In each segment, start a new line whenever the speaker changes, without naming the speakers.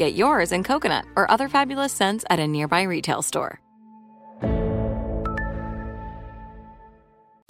Get yours in coconut or other fabulous scents at a nearby retail store.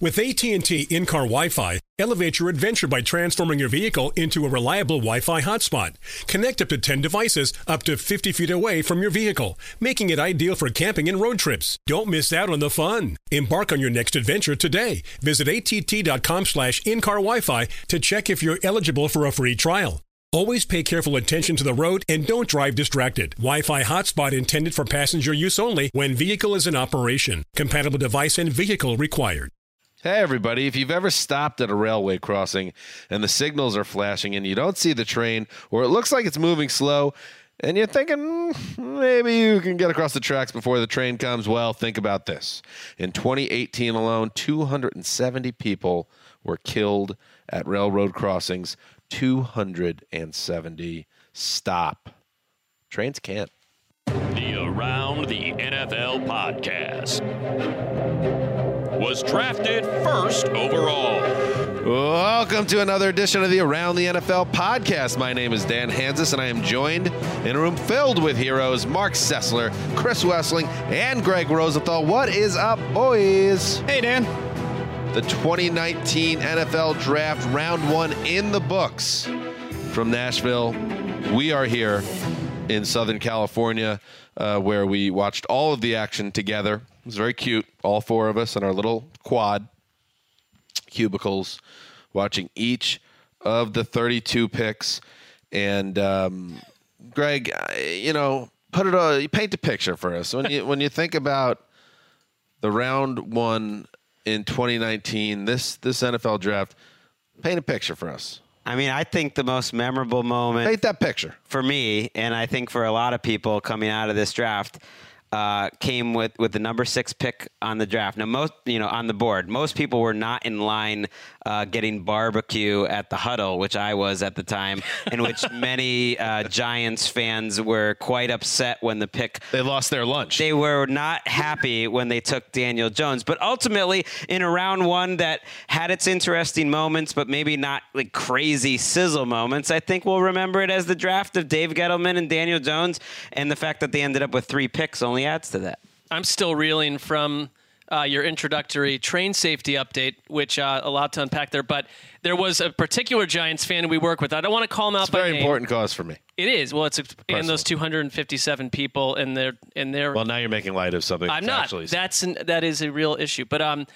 With AT&T in-car Wi-Fi, elevate your adventure by transforming your vehicle into a reliable Wi-Fi hotspot. Connect up to 10 devices up to 50 feet away from your vehicle, making it ideal for camping and road trips. Don't miss out on the fun. Embark on your next adventure today. Visit att.com slash in-car Wi-Fi to check if you're eligible for a free trial. Always pay careful attention to the road and don't drive distracted. Wi-Fi hotspot intended for passenger use only when vehicle is in operation. Compatible device and vehicle required.
Hey, everybody. If you've ever stopped at a railway crossing and the signals are flashing and you don't see the train or it looks like it's moving slow and you're thinking "Mm, maybe you can get across the tracks before the train comes, well, think about this. In 2018 alone, 270 people were killed at railroad crossings. 270 stop. Trains can't.
The Around the NFL podcast was drafted first overall.
Welcome to another edition of the Around the NFL podcast. My name is Dan Hanzus, and I am joined in a room filled with heroes Marc Sessler, Chris Wesseling, and Greg Rosenthal. What is up, boys?
Hey, Dan.
The 2019 NFL Draft Round 1 in the books from Nashville. We are here in Southern California uh, where we watched all of the action together. It was very cute, all four of us in our little quad cubicles, watching each of the 32 picks. And um, Greg, you know, put it. You paint a picture for us when you when you think about the round one in 2019. This this NFL draft. Paint a picture for us.
I mean, I think the most memorable moment
Paint that picture.
for me, and I think for a lot of people coming out of this draft, uh, came with, with the number six pick on the draft. Now, most you know on the board, most people were not in line uh, getting barbecue at the huddle, which I was at the time, in which many uh, Giants fans were quite upset when the pick
They lost their lunch.
they were not happy when they took Daniel Jones. But ultimately, in a round one that had its interesting moments, but maybe not like crazy sizzle moments, I think we'll remember it as the draft of Dave Gettleman and Daniel Jones. And the fact that they ended up with three picks only adds to that.
I'm still reeling from uh, your introductory train safety update, which uh, a lot to unpack there. But there was a particular Giants fan we work with. I don't want to call him out
it's a
by
very
name.
important cause for me.
It is. Well, it's a, and those 257 people and their and their.
Well, now you're making light of something.
I'm not.
Actually,
That's an, that is a real issue. But um,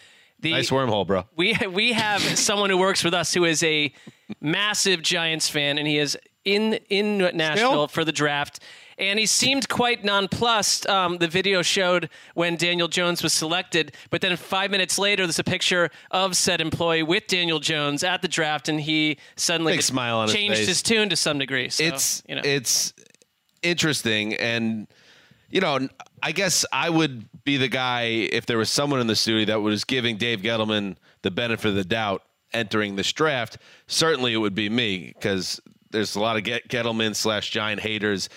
the
nice wormhole, bro.
we we have someone who works with us who is a massive Giants fan, and he is in in Nashville
Still?
for the draft. And he seemed quite nonplussed. Um, the video showed when Daniel Jones was selected, but then five minutes later, there's a picture of said employee with Daniel Jones at the draft, and he suddenly
Big smile on
changed
face.
his tune to some degree. So,
it's
you know.
it's interesting and you know i guess i would be the guy if there was someone in the studio that was giving dave gettleman the benefit of the doubt entering this draft certainly it would be me because there's a lot of Get- gettleman slash giant haters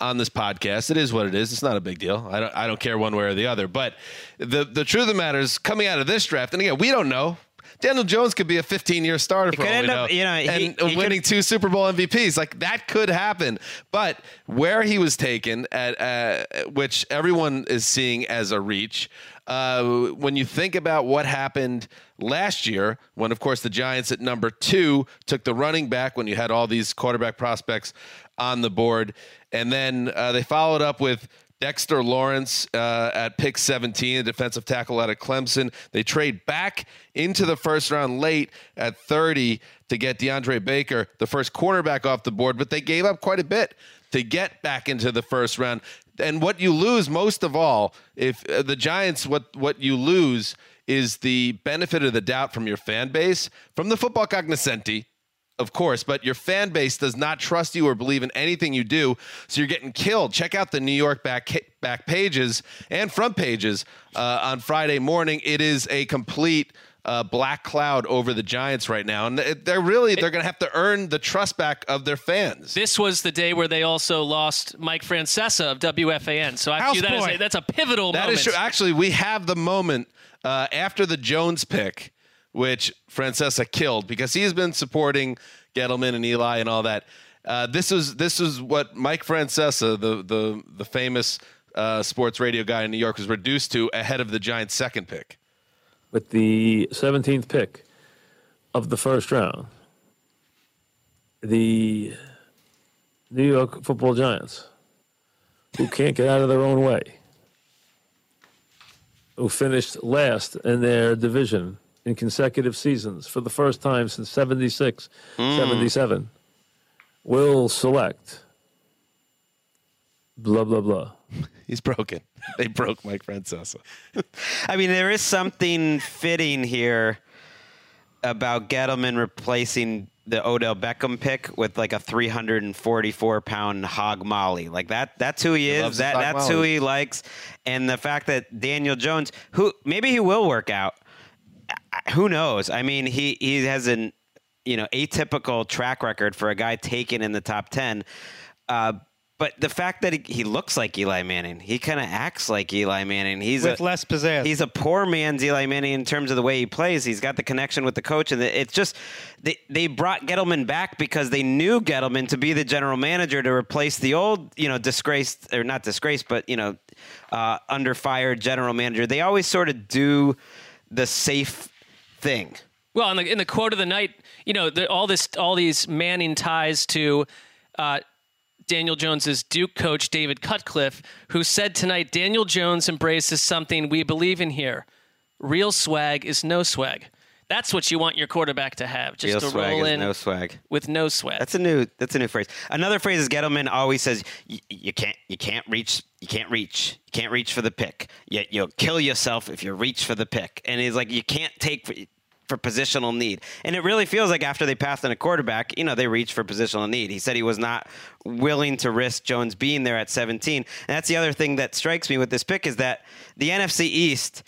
on this podcast. It is what it is. It's not a big deal. I don't i don't care one way or the other. But the the truth of the matter is coming out of this draft and again we don't know. Daniel Jones could be a 15 year starter for
could
all
end
know,
up- you know, he-
and
he
winning two Super Bowl MVPs. Like that could happen. But where he was taken at, uh, which everyone is seeing as a reach, uh, when you think about what happened last year, when of course the Giants at number two took the running back, when you had all these quarterback prospects on the board, and then uh, they followed up with. Dexter Lawrence uh, at pick 17, a defensive tackle out of Clemson. They trade back into the first round late at 30 to get DeAndre Baker, the first cornerback off the board, but they gave up quite a bit to get back into the first round. And what you lose most of all, if uh, the Giants, what what you lose is the benefit of the doubt from your fan base, from the football cognoscenti, of course, but your fan base does not trust you or believe in anything you do, so you're getting killed. Check out the New York back back pages and front pages uh, on Friday morning. It is a complete uh, black cloud over the Giants right now, and they're really they're going to have to earn the trust back of their fans.
This was the day where they also lost Mike Francesa of WFAN. So I view that as a, that's a pivotal
That
moment.
is true. Actually, we have the moment uh, after the Jones pick, which Francesa killed because he's been supporting Gettleman and Eli and all that. Uh, this is this is what Mike Francesa, the the the famous uh, sports radio guy in New York, was reduced to ahead of the Giants' second pick.
with the 17th pick of the first round, the New York football giants, who can't get out of their own way, who finished last in their division in consecutive seasons for the first time since 76, hmm. 77, will select blah, blah, blah.
He's broken. They broke Mike Francesa.
I mean, there is something fitting here about Gettleman replacing the Odell Beckham pick with like a 344 pound hog molly. Like that, that's who he,
loves
is. That,
hog
that's who he likes. And the fact that Daniel Jones, who maybe he will work out, I- who knows? I mean, he, he has an, you know, atypical track record for a guy taken in the top 10. Uh, but the fact that he, he looks like Eli Manning, he kind of acts like Eli Manning. He's
With
a,
less pizzazz.
He's a poor man's Eli Manning in terms of the way he plays. He's got the connection with the coach, and it's just they they brought Gettleman back because they knew Gettleman to be the general manager to replace the old, you know, disgraced or not disgraced, but you know, uh, under fire general manager. They always sort of do the safe thing.
Well, in the, in the quote of the night, you know, the, all this, all these Manning ties to uh, Daniel Jones's Duke coach David Cutcliffe, who said tonight, Daniel Jones embraces something we believe in here. Real swag is no swag. That's what you want your quarterback to have, just
Real
to
swag
roll in
no swag.
with no swag.
That's a new. That's a new phrase. Another phrase is Gettleman always says, "You can't, you can't reach, you can't reach, you can't reach for the pick. Yet you'll kill yourself if you reach for the pick." And he's like, "You can't take." For, for positional need. And it really feels like after they passed on a quarterback, you know, they reached for positional need. He said he was not willing to risk Jones being there at 17. And that's the other thing that strikes me with this pick is that the NFC East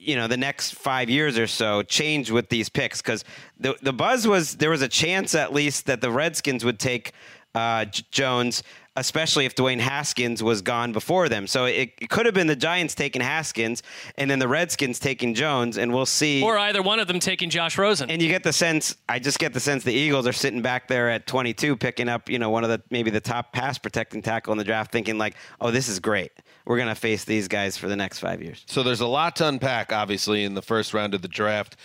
you know the next five years or so change with these picks because the the buzz was there was a chance at least that the Redskins would take uh, J- Jones, especially if Dwayne Haskins was gone before them. So it, it could have been the Giants taking Haskins and then the Redskins taking Jones, and we'll see.
or either one of them taking Josh Rosen.
and you get the sense, I just get the sense the Eagles are sitting back there at 22, picking up, you know, one of the maybe the top pass protecting tackle in the draft, thinking like, oh, this is great. We're gonna face these guys for the next five years.
So there's a lot to unpack, obviously, in the first round of the draft.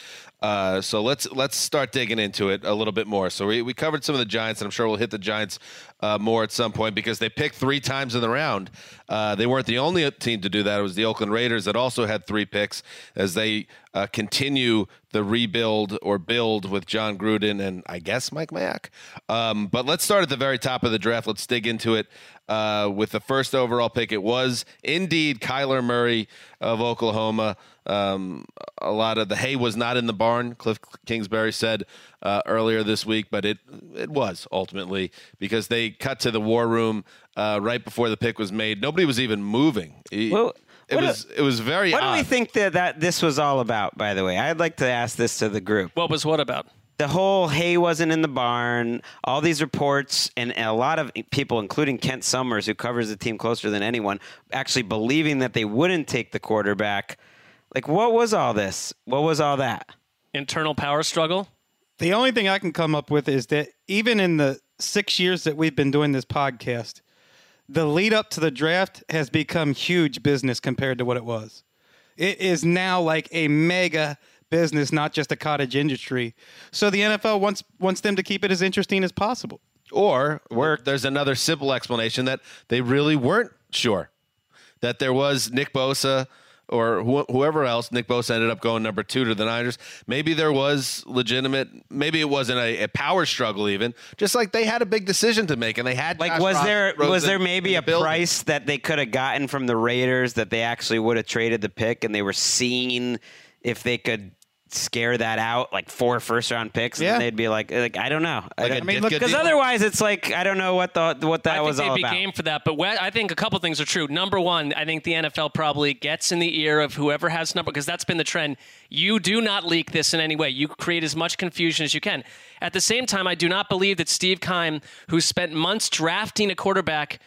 Uh, so let's let's start digging into it a little bit more. So we, we covered some of the Giants, and I'm sure we'll hit the Giants uh, more at some point because they picked three times in the round. Uh, they weren't the only team to do that. It was the Oakland Raiders that also had three picks as they uh, continue the rebuild or build with Jon Gruden and I guess Mike Mayock. Um, but let's start at the very top of the draft. Let's dig into it uh, with the first overall pick. It was indeed Kyler Murray of Oklahoma. Um, a lot of the hay was not in the barn. Cliff Kingsbury said uh, earlier this week, but it it was ultimately because they cut to the war room uh, right before the pick was made. Nobody was even moving. It,
Well,
it
what a-
was it was very
What do we think that, that this was all about, by the way? I'd like to ask this to the group.
what was what about?
The whole hay wasn't in the barn, all these reports, and a lot of people, including Kent Somers, who covers the team closer than anyone, actually believing that they wouldn't take the quarterback. Like, what was all this? What was all that?
internal power struggle?
The only thing I can come up with is that even in the six years that we've been doing this podcast, the lead up to the draft has become huge business compared to what it was. It is now like a mega business, not just a cottage industry. So the NFL wants wants them to keep it as interesting as possible.
Or there's another simple explanation that they really weren't sure that there was Nick Bosa or wh- whoever else. Nick Bosa ended up going number two to the Niners. Maybe there was legitimate. Maybe it wasn't a, a power struggle even. Just like they had a big decision to make and they had
Like,
Josh
was there was there maybe a
building.
price that they could have gotten from the Raiders that they actually would have traded the pick, and they were seeing if they could scare that out, like four first round picks, and
Yeah.
then they'd be like, like I don't know,
Like a
I mean,
Ditka
look,
because
deal?
otherwise it's like I don't know what the what that
I
was
think
all
they'd be
about.
game for that. But what, I think a couple things are true. Number one, I think the NFL probably gets in the ear of whoever has number because that's been the trend. You do not leak this in any way. You create as much confusion as you can. At the same time, I do not believe that Steve Keim, who spent months drafting a quarterback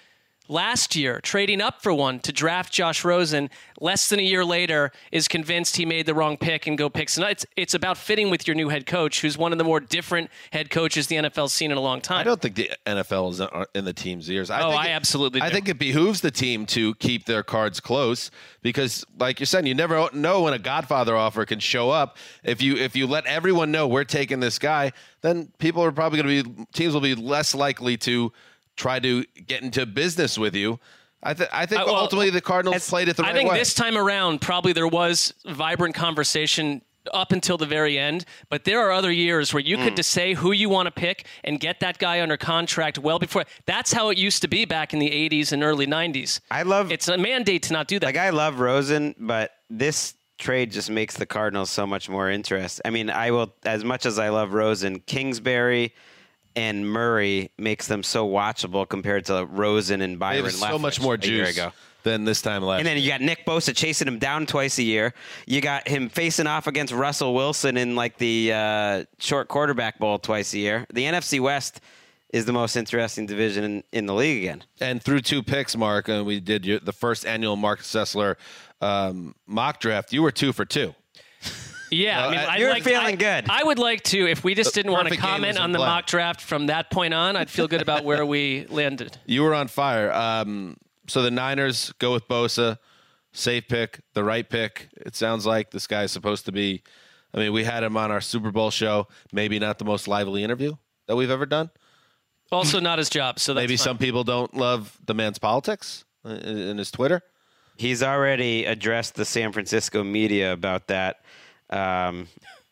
last year, trading up for one to draft Josh Rosen, less than a year later, is convinced he made the wrong pick and go pick some. It's, it's about fitting with your new head coach, who's one of the more different head coaches the NFL's seen in a long time.
I don't think the NFL is uh, in the team's ears. I
Oh,
think
I
it-
absolutely
I
do.
think it behooves the team to keep their cards close because, like you're saying, you never know when a Godfather offer can show up. If you if you let everyone know we're taking this guy, then people are probably going to be teams will be less likely to try to get into business with you. I, th- I think
Uh, well,
ultimately the Cardinals
it's-
played it the
I
right
think this time around, probably there was vibrant conversation up until the very end. But there are other years where you
Hmm.
could just say who you want to pick and get that guy under contract well before. That's how it used to be back in the 80s and early 90s.
I love
It's a mandate to not do that.
like I love Rosen, but this trade just makes the Cardinals so much more interesting. I mean, I will as much as I love Rosen, Kingsbury and Murray makes them so watchable compared to Rosen and Byron.
have so much more juice than this time last.
And then you got Nick Bosa chasing him down twice a year. You got him facing off against Russell Wilson in like the uh, short quarterback bowl twice a year. The NFC West is the most interesting division in, in the league again.
and through two picks, Mark, and we did your, the first annual Marc Sessler um, mock draft. You were two for two.
Yeah, I mean,
uh,
I'd
you're
like
feeling
I,
good.
I would like to, if we just didn't want to comment on the
play.
mock draft from that point on, I'd feel good about where we landed.
You were on fire. Um, so the Niners go with Bosa, safe pick, the right pick. It sounds like this guy's supposed to be. I mean, we had him on our Super Bowl show. Maybe not the most lively interview that we've ever done.
Also, not his job. So that's
Maybe
fine.
some people don't love the man's politics in- in his Twitter.
He's already addressed the San Francisco media about that, um,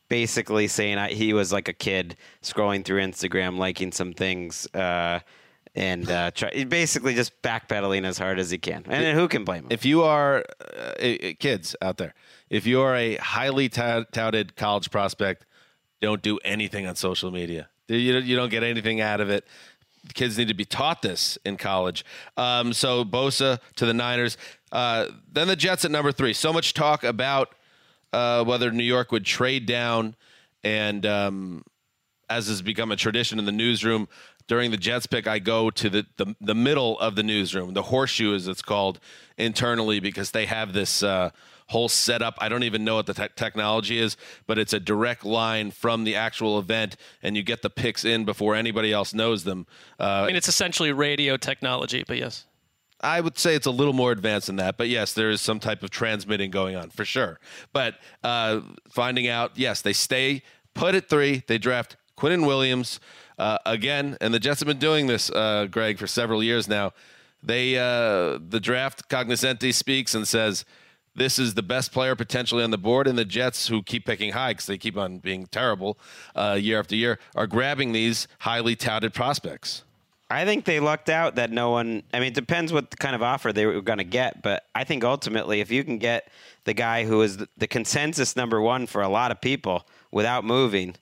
basically saying I, he was like a kid scrolling through Instagram, liking some things, uh, and uh, try, basically just backpedaling as hard as he can. And who can blame him?
if you are uh, eh, kids out there, if you are a highly tout- touted college prospect, don't do anything on social media. You don't, you don't get anything out of it. Kids need to be taught this in college. Um, so Bosa to the Niners. Uh, then the Jets at number three. So much talk about uh, whether New York would trade down, and um, as has become a tradition in the newsroom, during the Jets pick, I go to the, the, the middle of the newsroom, the horseshoe, as it's called internally, because they have this uh, whole setup. I don't even know what the te- technology is, but it's a direct line from the actual event, and you get the picks in before anybody else knows them. Uh,
I mean, it's essentially radio technology, but yes.
I would say it's a little more advanced than that, but yes, there is some type of transmitting going on for sure. But uh, finding out, yes, they stay put at three. They draft Quinnen Williams uh, again, and the Jets have been doing this, uh, Greg, for several years now. They uh, the draft cognoscente speaks and says this is the best player potentially on the board, and the Jets, who keep picking high because they keep on being terrible uh, year after year, are grabbing these highly touted prospects.
I think they lucked out that no one. I mean, it depends what kind of offer they were going to get, but I think ultimately, if you can get the guy who is the- consensus number one for a lot of people without moving,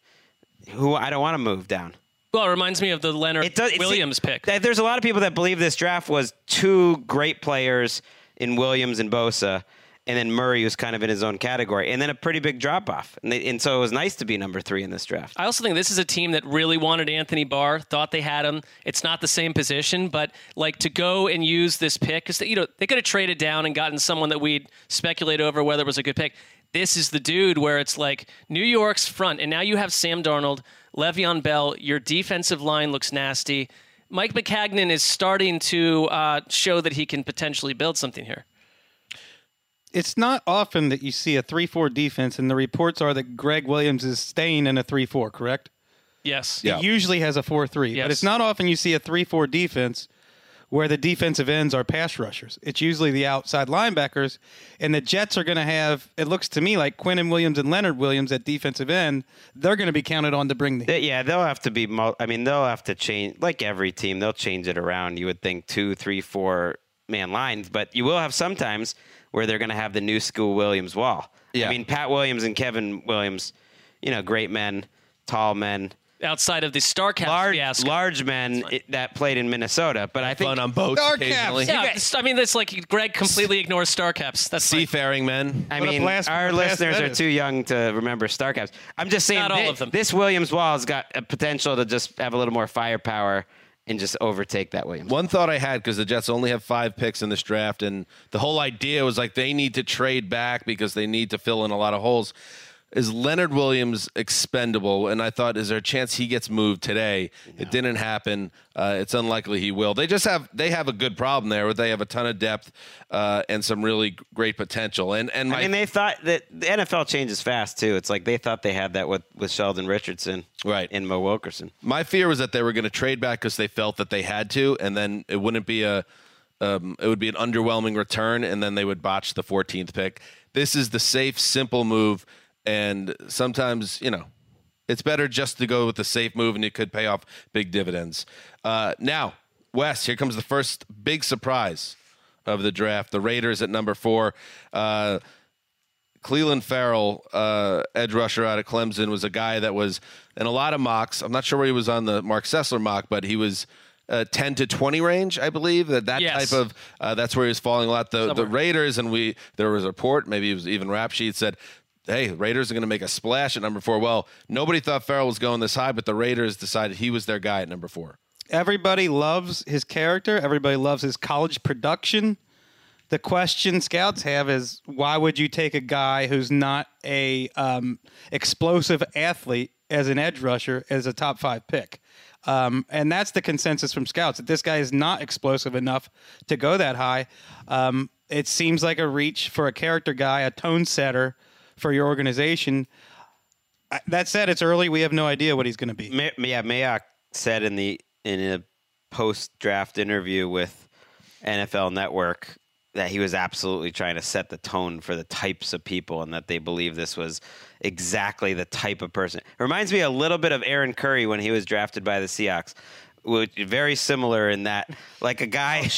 who I don't want to move down.
Well, it reminds me of the Leonard
It does,
Williams pick.
There's a lot of people that believe this draft was two great players in Williams and Bosa, and then Murray was kind of in his own category, and then a pretty big drop off. And, and so it was nice to be number three in this draft.
I also think this is a team that really wanted Anthony Barr, thought they had him. It's not the same position, but like to go and use this pick because you know they could have traded down and gotten someone that we'd speculate over whether it was a good pick. this is the dude where it's like New York's front, and now you have Sam Darnold, Le'Veon Bell. Your defensive line looks nasty. Mike Maccagnan is starting to uh, show that he can potentially build something here.
It's not often that you see a 3 4 defense, and the reports are that Gregg Williams is staying in a 3 4, correct?
Yes.
Yeah.
It usually has a 4 3.
Yes.
But it's not often you see a 3 4 defense where the defensive ends are pass rushers. It's usually the outside linebackers. And the Jets are going to have, it looks to me like Quinnen Williams and Leonard Williams at defensive end. They're going to be counted on to bring the.
Yeah, they'll have to be. Mul- I mean, they'll have to change. Like every team, they'll change it around. You would think two, three, four man lines, but you will have sometimes where they're going to have the new school Williams wall.
Yeah.
I mean, Pat Williams and Kevin Williams, you know, great men, tall men,
Outside of the StarCaps
large,
fiasco.
large men it, that played in Minnesota. But I think
Fun on boats
Dark
occasionally.
Yeah, I mean, that's like Greg completely ignores StarCaps. That's fine.
Seafaring men.
I
What a
mean,
blast
our
the
listeners
that
are
is.
too young to remember StarCaps. I'm just saying,
Not all
thi-
of them.
this Williams wall's got a potential to just have a little more firepower and just overtake that Williams.
One thought I had because the Jets only have five picks in this draft, and the whole idea was like they need to trade back because they need to fill in a lot of holes. Is Leonard Williams expendable? And I thought, is there a chance he gets moved today? It didn't happen. Uh, it's unlikely he will. They just have they have a good problem there where they have a ton of depth uh, and some really great potential. And and my
I mean, they thought that the NFL changes fast too. It's like they thought they had that with, with Sheldon Richardson,
Right.
and Mo Wilkerson.
My fear was that they were going to trade back because they felt that they had to, and then it wouldn't be a, um, it would be an underwhelming return, and then they would botch the 14th pick. This is the safe, simple move, and sometimes you know, it's better just to go with the safe move, and it could pay off big dividends. Uh, now, Wes, here comes the first big surprise of the draft: the Raiders at number four. Uh, Clelin Ferrell, uh, edge rusher out of Clemson, was a guy that was in a lot of mocks. I'm not sure where he was on the Marc Sessler mock, but he was uh, 10 to 20 range, I believe. That that
Yes.
type of uh, that's where he was falling a lot. The the Raiders and we there was a report, maybe it was even rap sheet said. Hey, Raiders are going to make a splash at number four. Well, nobody thought Ferrell was going this high, but the Raiders decided he was their guy at number four.
Everybody loves his character. Everybody loves his college production. The question scouts have is why would you take a guy who's not a um, explosive athlete as an edge rusher as a top five pick? Um, and that's the consensus from scouts that this guy is not explosive enough to go that high. Um, it seems like a reach for a character guy, a tone setter for your organization. That said, it's early. We have no idea what he's going to be.
May, yeah, Mayock said in the in a post draft interview with NFL Network that he was absolutely trying to set the tone for the types of people and that they believe this was exactly the type of person. It reminds me a little bit of Aaron Curry when he was drafted by the Seahawks. Which, very similar in that, like a guy.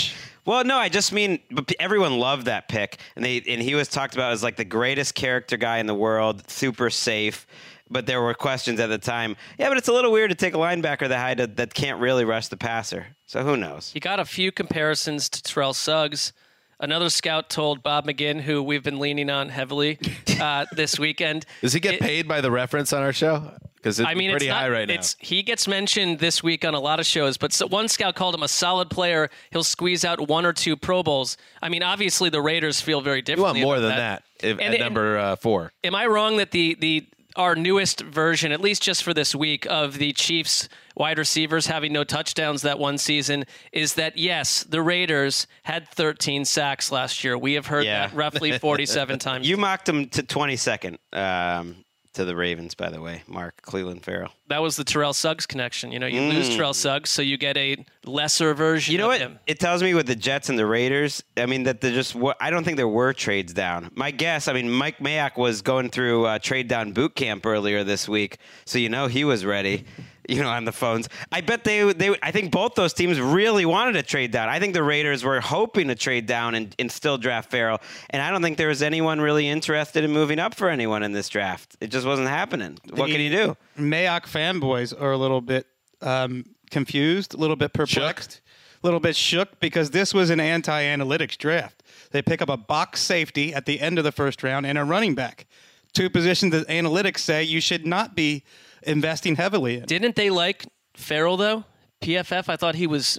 Well, no, I just mean everyone loved that pick, and they and he was talked about as like the greatest character guy in the world, super safe. But there were questions at the time. Yeah, but it's a little weird to take a linebacker that high to, that can't really rush the passer. So who knows?
He got a few comparisons to Terrell Suggs. Another scout told Bob McGinn, who we've been leaning on heavily uh, this weekend.
Does he get
It-
paid by the reference on our show? Because it's
I mean,
pretty
it's not,
high right now.
it's, He gets mentioned this week on a lot of shows, but so one scout called him a solid player. He'll squeeze out one or two Pro Bowls. I mean, obviously the Raiders feel very
different.
You
want more than that, if,
And
at
it-
number uh, four.
Am I wrong that the the our newest version, at least just for this week, of the Chiefs wide receivers having no touchdowns that one season is that yes, the Raiders had 13 sacks last year. We have heard
Yeah.
that roughly 47 times.
You mocked him to 22nd um, to the Ravens, by the way, Mark Clelin Ferrell.
that was the Terrell Suggs connection. You know, you lose Terrell Suggs, so you get a lesser version.
Mm. You know
of
what?
Him.
It tells me with the Jets and the Raiders. I mean that they just. I don't think there were trades down. My guess. I mean, Mike Mayock was going through uh, trade down boot camp earlier this week, so you know he was ready. You know, on the phones. I bet they. They. I think both those teams really wanted to trade down. I think the Raiders were hoping to trade down and, and still draft Ferrell. And I don't think there was anyone really interested in moving up for anyone in this draft. It just wasn't happening. what can you do?
Mayock fanboys are a little bit um, confused, a little bit perplexed, a little bit shook because this was an anti-analytics draft. They pick up a box safety at the end of the first round and a running back, two positions that analytics say you should not be investing heavily in.
Didn't they like Ferrell though? PFF, I thought he was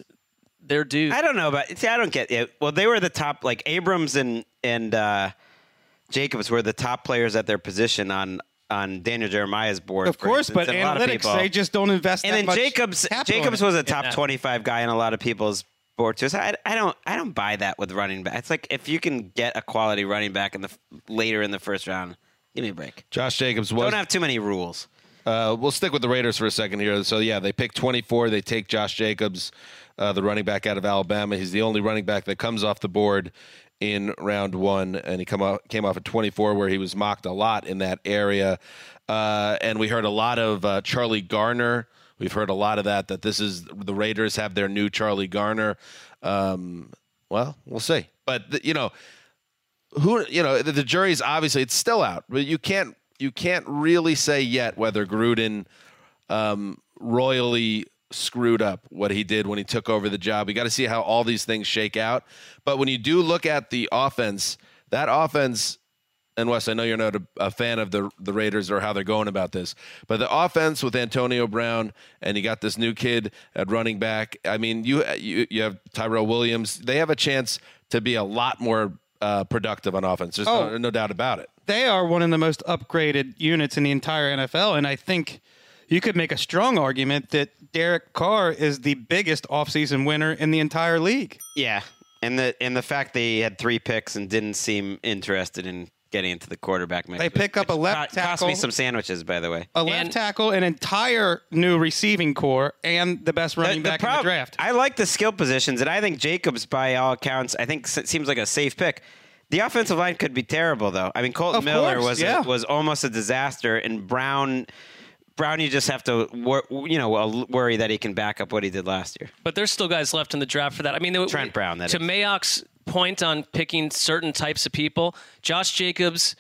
their dude.
I don't know about. See, I don't get it. Well, they were the top, like Abrams and and uh, Jacobs were the top players at their position on on Daniel Jeremiah's board.
Of course,
instance,
but
and a lot of
analytics they just don't invest
and
that
then
much
Jacobs Jacobs was a top
Yeah.
25 guy in a lot of people's board too. So I, I don't I don't buy that with running back. It's like if you can get a quality running back in the later in the first round, give me a break.
Josh Jacobs was.
Don't have too many rules.
Uh, we'll stick with the Raiders for a second here. So yeah, they pick 24. They take Josh Jacobs, uh, the running back out of Alabama. He's the only running back that comes off the board in round one, and he come came off at 24, where he was mocked a lot in that area. Uh, and we heard a lot of uh, Charlie Garner. We've heard a lot of that. That this is the Raiders have their new Charlie Garner. Um, well, we'll see. But you know, who you know the, the jury's obviously it's still out, but you can't you can't really say yet whether Gruden um, royally screwed up what he did when he took over the job. You got to see how all these things shake out. But when you do look at the offense, that offense. And Wes, I know you're not a, a fan of the the Raiders or how they're going about this, but the offense with Antonio Brown and you got this new kid at running back. I mean, you you, you have Tyrell Williams. They have a chance to be a lot more uh, productive on offense. There's
Oh.
no, no doubt about it.
they are one of the most upgraded units in the entire NFL, and I think you could make a strong argument that Derek Carr is the biggest offseason winner in the entire league.
Yeah, and the and the fact they had three picks and didn't seem interested in getting into the quarterback mix.
They pick up a
which
left
co- Cost me some sandwiches, by the way.
A left
And-
tackle, an entire new receiving core, and the best running back in the draft.
I like the skill positions, and I think Jacobs, by all accounts, I think seems like a safe pick. The offensive line could be terrible, though. I mean, Kolton
Of
Miller
course,
was
yeah.
a, was almost a disaster, and Brown. Brown, you just have to, wor- you know, worry that he can back up what he did last year.
But there's still guys left in the draft for that. I mean, there-
Trent Brown, that
to
is.
Mayock's point on picking certain types of people, Josh Jacobs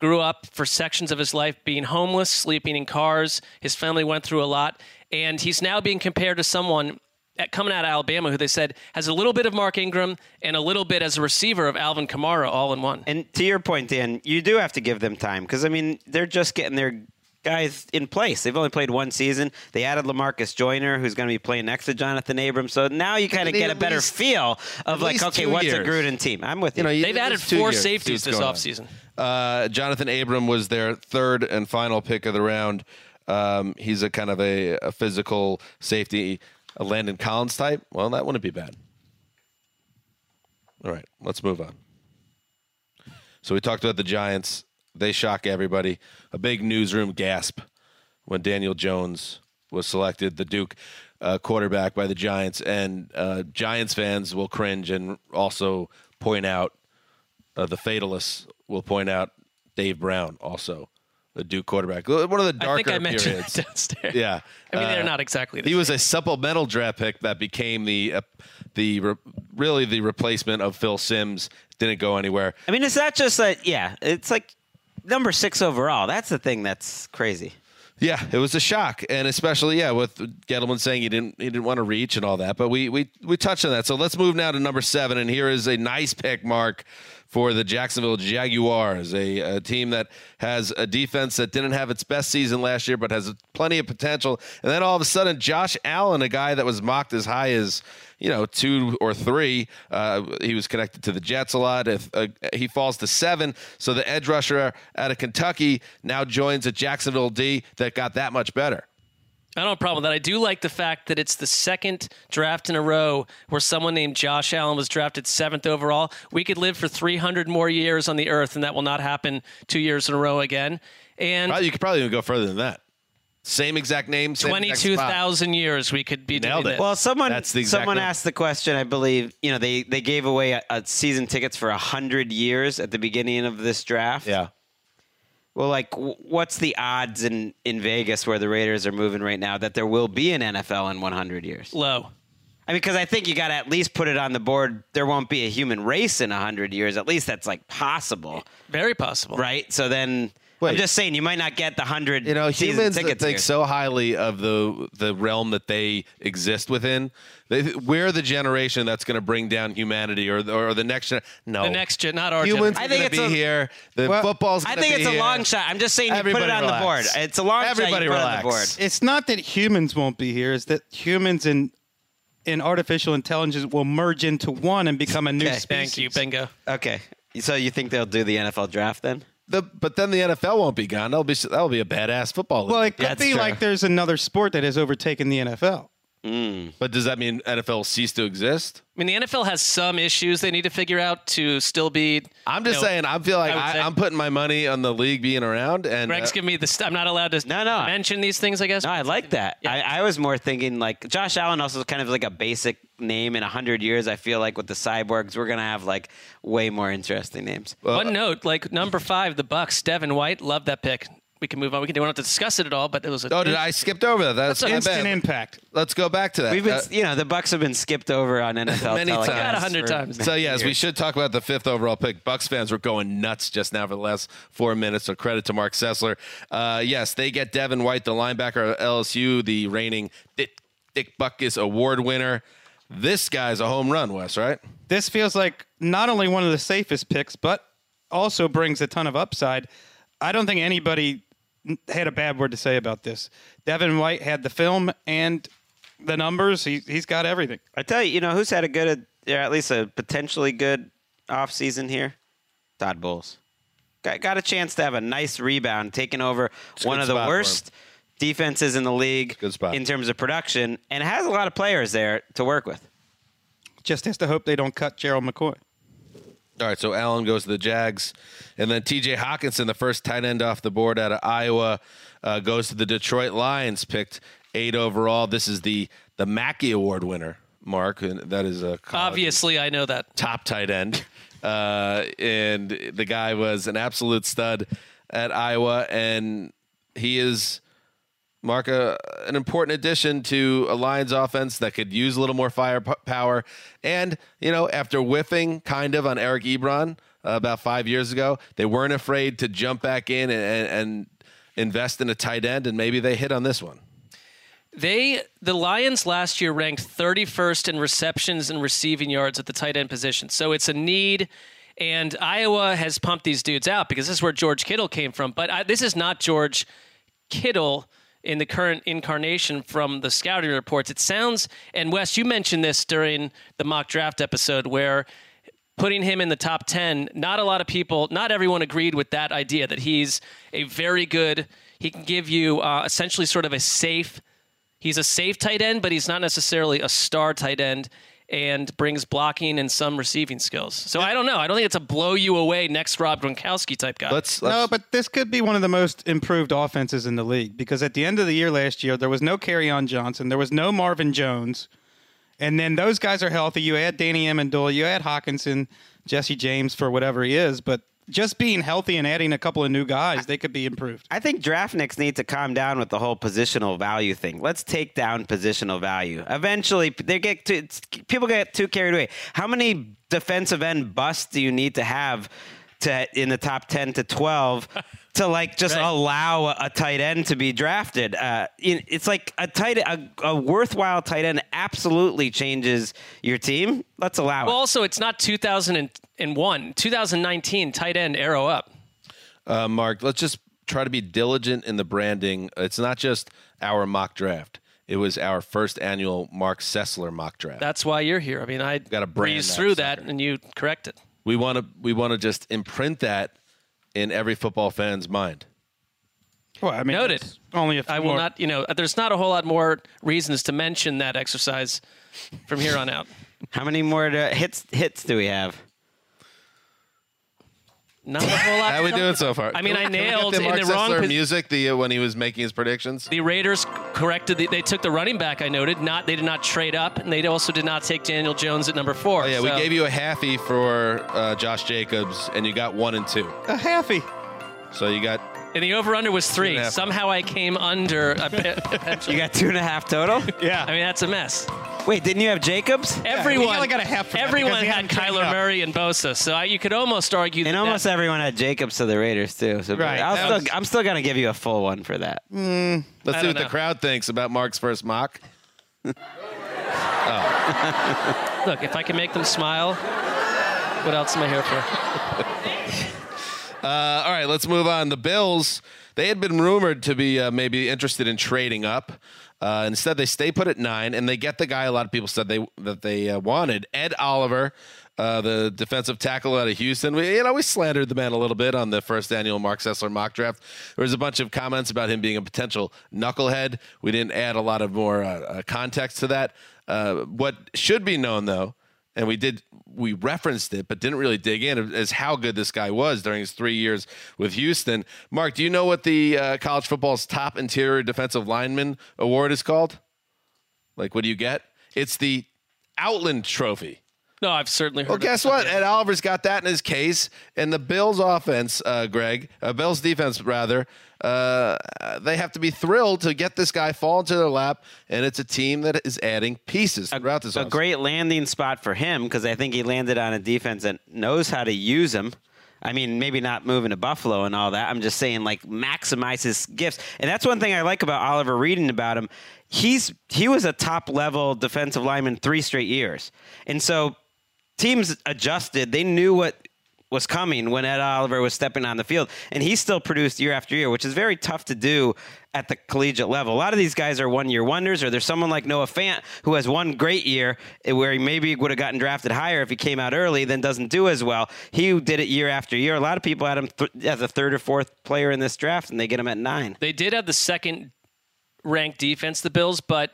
grew up for sections of his life being homeless, sleeping in cars. His family went through a lot, and he's now being compared to someone at, coming out of Alabama who they said has a little bit of Mark Ingram and a little bit as a receiver of Alvin Kamara all in one.
And to your point, Dan, you do have to give them time because I mean they're just getting their guys in place. They've only played one season. They added Lamarcus Joyner, who's going to be playing next to Jonathan Abrams. So now you kind of get a better
least-
feel of like, okay,
two
what's a
years.
Gruden team? I'm with you.
You know,
They've added four
years.
Safeties this
going on.
offseason.
Uh, Jonathan Abram was their third and final pick of the round. Um, he's a kind of a, a physical safety, a Landon Collins type. Well, that wouldn't be bad. All right, let's move on. So we talked about the Giants. They shock everybody. A big newsroom gasp when Daniel Jones was selected, the Duke uh, quarterback by the Giants, and uh, Giants fans will cringe and also point out uh, the fatalists will point out Dave Brown, also the Duke quarterback. One of the darker
I think I mentioned
periods.
that downstairs.
Yeah,
I mean, they're
Uh,
not exactly the
He was a supplemental draft pick that became the uh, the re- really the replacement of Phil Simms. Didn't go anywhere.
I mean, is that just that? yeah? It's like number six overall. That's the thing that's crazy.
Yeah, it was a shock, and especially yeah, with Gettleman saying he didn't he didn't want to reach and all that. But we we we touched on that. So let's move now to number seven, and here is a nice pick, Mark, for the Jacksonville Jaguars, a, a team that has a defense that didn't have its best season last year, but has plenty of potential. And then all of a sudden, Josh Allen, a guy that was mocked as high as you know two or three, uh, he was connected to the Jets a lot. If uh, he falls to seven, so the edge rusher out of Kentucky now joins a Jacksonville D that got that much better.
I don't have a problem with that. I do like the fact that it's the second draft in a row where someone named Josh Allen was drafted seventh overall. We could live for 300 more years on the earth, and that will not happen two years in a row again. And
Probably, you could probably even go further than that. Same exact name, same
22,000 years we could be
Nailed
doing
it.
this.
Well, someone
That's the exact
someone
number.
asked the question. I believe you know they they gave away a, a season tickets for hundred years at the beginning of this draft.
Yeah.
Well, like, what's the odds in in Vegas where the Raiders are moving right now that there will be an NFL in 100 years?
Low.
I mean, because I think you got to at least put it on the board. There won't be a human race in 100 years. At least that's like possible,
Very possible.
right? So then.
Wait.
I'm just saying you might not get the hundred.
You know, humans that think
here.
so highly of the the realm that they exist within. They, we're the generation that's going to bring down humanity, or or the next. Gen- no,
The next gen, not our
humans
generation.
I think it's
be
a-
here. The
Well,
football's.
I think
be
it's a long shot. I'm just saying you
Everybody
put it on
relax.
the board. It's a long
Everybody
shot. You put it on the board.
relax.
It's not that humans won't be here; it's that humans and in artificial intelligence will merge into one and become a new
Okay,
species.
Thank you, bingo.
Okay. So you think they'll do the NFL draft then?
The, but then the NFL won't be gone. That'll be that'll be a badass football league.
Well, it could
That's
be
true.
like there's another sport that has overtaken the NFL.
But does that mean NFL cease to exist?
I mean, the NFL has some issues they need to figure out to still be.
I'm just
you know,
saying. I feel like
I
I,
say,
I'm putting my money on the league being around, and
Greg's
uh,
giving me the. St- I'm not allowed to
No, no.
mention these things. I guess.
No, I like that. I, I was more thinking like Josh Allen also is kind of like a basic name in a hundred years. I feel like with the cyborgs, we're gonna have like way more interesting names.
One note, like number five, the Bucks, Devin White, love that pick. We can move on. We can. We don't have to discuss it at all, but it was a.
oh, did I skipped over that? That's,
That's
my
Instant
bad.
impact.
Let's go back to that.
We've been,
Uh,
you know, the Bucks have been skipped over on NFL
Many times.
About a hundred times.
So yes, we should talk about the fifth overall pick. Bucks fans were going nuts just now for the last four minutes. So credit to Marc Sessler. Uh, yes, they get Devin White, the linebacker of LSU, the reigning Dick, Dick Butkus Award winner. This guy's a home run, Wes. Right?
This feels like not only one of the safest picks, but also brings a ton of upside. I don't think anybody had a bad word to say about this. Devin White had the film and the numbers. He, he's got everything.
I tell you, you know, who's had a good, or at least a potentially good off season here? Todd Bowles. Got, got a chance to have a nice rebound, taking over
a
one of the worst defenses in the league in terms of production, and has a lot of players there to work with.
Just has to hope they don't cut Gerald McCoy.
All right, so Allen goes to the Jags, and then T.J. Hockenson, the first tight end off the board out of Iowa, uh, goes to the Detroit Lions, picked eight overall. This is the the Mackey Award winner, Mark, and that is a
Obviously, I know that.
top tight end, uh, and the guy was an absolute stud at Iowa, and he is. Mark, a, an important addition to a Lions offense that could use a little more firepower. And, you know, after whiffing kind of on Eric Ebron uh, about five years ago, they weren't afraid to jump back in and, and, and invest in a tight end, and maybe they hit on this one.
They the Lions last year ranked 31st in receptions and receiving yards at the tight end position. So it's a need. And Iowa has pumped these dudes out because this is where George Kittle came from. But I, this is not George Kittle in the current incarnation from the scouting reports. It sounds, and Wes, you mentioned this during the mock draft episode where putting him in the top 10, not a lot of people, not everyone agreed with that idea that he's a very good, he can give you uh, essentially sort of a safe, he's a safe tight end, but he's not necessarily a star tight end and brings blocking and some receiving skills. So I don't know. I don't think it's a blow you away next Rob Gronkowski type guy.
Let's,
No,
let's
but this could be one of the most improved offenses in the league because at the end of the year last year, there was no Kerryon Johnson, there was no Marvin Jones, and then those guys are healthy. You add Danny Amendola, you add Hockenson, Jesse James for whatever he is, but just being healthy and adding a couple of new guys, they could be improved.
I think draftniks need to calm down with the whole positional value thing. Let's take down positional value. Eventually, they get too, people get too carried away. How many defensive end busts do you need to have to in the top ten to twelve to like just
Right.
allow a, a tight end to be drafted? Uh, it- it's like a tight a, a worthwhile tight end absolutely changes your team. Let's allow
well,
it.
also, it's not 2001, 2019 tight end arrow up.
uh, Mark, let's just try to be diligent in the branding. It's not just our mock draft. It was our first annual Marc Sessler mock draft.
That's why you're here. I mean, I
Gotta brand
breezed
that
through that and you corrected.
we want to we want to just imprint that in every football fan's mind.
Well, I mean,
Noted.
Only if
I will not, you know, there's not a whole lot more reasons to mention that exercise from here on out.
How many more to, hits hits do we have?
Not a whole lot.
How we doing so far?
I mean, I
Can we get
nailed
the
in
Mark
the wrong
Sessler
pos-
music the uh, when he was making his predictions.
The Raiders corrected. The, they took the running back. I noted. Not they did not trade up, and they also did not take Daniel Jones at number four.
Oh, yeah, we gave you a halfie for uh, Josh Jacobs, and you got one and two.
a halfy.
So you got
And the over under was three. Somehow I came under. A bit,
You got two and a half total.
Yeah.
I mean, that's a mess.
Wait, didn't you have Jacobs?
Everyone,
only got a half for
everyone had
hadn't
Kyler. Murray and Bosa, so I, you could almost argue
And
that
almost
that,
everyone had Jacobs to the Raiders too. So
Right,
I'll still,
was,
I'm still gonna give you a full one for that.
let's
I
see
don't
what the crowd thinks about Mark's first mock.
look. If I can make them smile, what else am I here for?
Uh, all right, let's move on. The Bills, they had been rumored to be uh, maybe interested in trading up. Uh, instead, they stay put at nine, and they get the guy a lot of people said they that they uh, wanted, Ed Oliver, uh, the defensive tackle out of Houston. We, you know, we slandered the man a little bit on the first annual Marc Sessler mock draft. There was a bunch of comments about him being a potential knucklehead. We didn't add a lot of more uh, uh, context to that. Uh, what should be known, though, and we did we referenced it but didn't really dig in as how good this guy was during his three years with houston. Mark do you know what the uh, college football's top interior defensive lineman award is called? Like what do you get? It's the outland trophy
No, I've certainly heard.
well, guess
it.
what? Ed Oliver's got that in his case, and the Bills' offense, uh, Greg, uh, Bills' defense, rather, uh, they have to be thrilled to get this guy fall into their lap, and it's a team that is adding pieces throughout this.
a
offseason.
great landing spot for him because I think he landed on a defense that knows how to use him. I mean, maybe not moving to Buffalo and all that. I'm just saying, like, maximize his gifts, and that's one thing I like about Oliver reading about him. He's he was a top level defensive lineman three straight years, and so teams adjusted. They knew what was coming when Ed Oliver was stepping on the field, and he still produced year after year, which is very tough to do at the collegiate level. A lot of these guys are one year wonders, or there's someone like Noah Fant who has one great year eh, where he maybe would have gotten drafted higher if he came out early, then doesn't do as well. He did it year after year. A lot of people had him th- as a third or fourth player in this draft, and they get him at nine.
They did have the second ranked defense, the Bills, but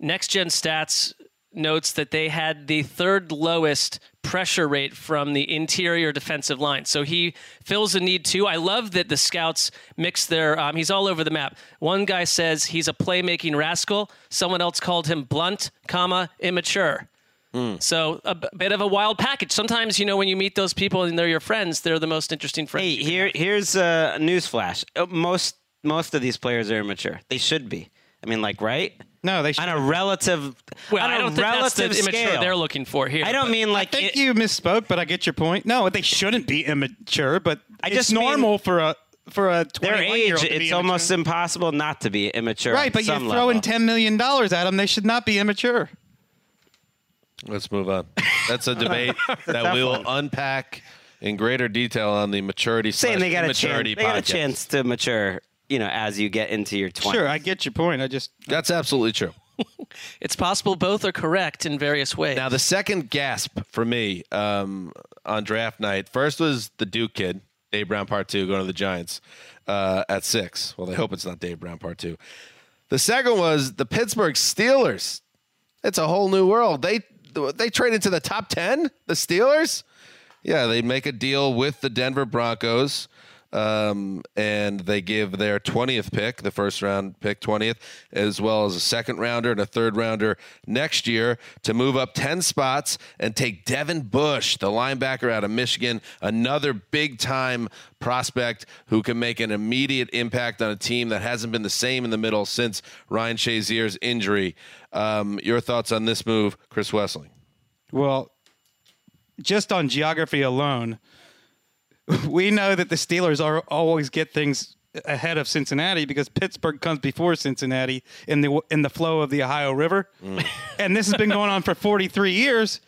Next Gen Stats notes that they had the third lowest pressure rate from the interior defensive line. So he fills a need too. I love that the scouts mix their. Um, he's all over the map. One guy says he's a playmaking rascal. Someone else called him blunt, comma immature. So a b- bit of a wild package. Sometimes you know when you meet those people and they're your friends, they're the most interesting friends.
Hey, here here's a newsflash. Uh, Most most of these players are immature. They should be. I mean, like, right?
No, they
on
should.
a relative.
Well,
on
I
a
don't think that's the
relative
immature
scale.
they're looking for here.
I don't
but-
mean like.
I think
it-
you misspoke, but I get your point. No, they shouldn't be immature, but
I
it's
just mean-
normal for a for a
their
21
age.
year old to
It's
immature.
almost impossible not to be immature.
right.
on
But you're
some
throwing
level.
ten million dollars at them. They should not be immature.
Let's move on. That's a debate that we will unpack in greater detail on the maturity
saying they got a chance. They got a
podcast.
chance to mature. You know, as you get into your twenties.
Sure, I get your point. I just
That's absolutely true.
It's possible both are correct in various ways.
Now, the second gasp for me um, on draft night first was the Duke kid, Dave Brown Part Two, going to the Giants uh, at six. Well, they hope it's not Dave Brown Part Two. The second was the Pittsburgh Steelers. It's a whole new world. They they trade into the top ten. The Steelers, yeah, they make a deal with the Denver Broncos. Um, and they give their 20th pick, the first round pick 20th, as well as a second rounder and a third rounder next year to move up 10 spots and take Devin Bush, the linebacker out of Michigan, another big time prospect who can make an immediate impact on a team that hasn't been the same in the middle since Ryan Shazier's injury. Um, your thoughts on this move, Chris Wesseling?
well, just on geography alone, we know that the Steelers are always get things ahead of Cincinnati because Pittsburgh comes before Cincinnati in the in the flow of the Ohio River, mm. and this has been going on for 43 years.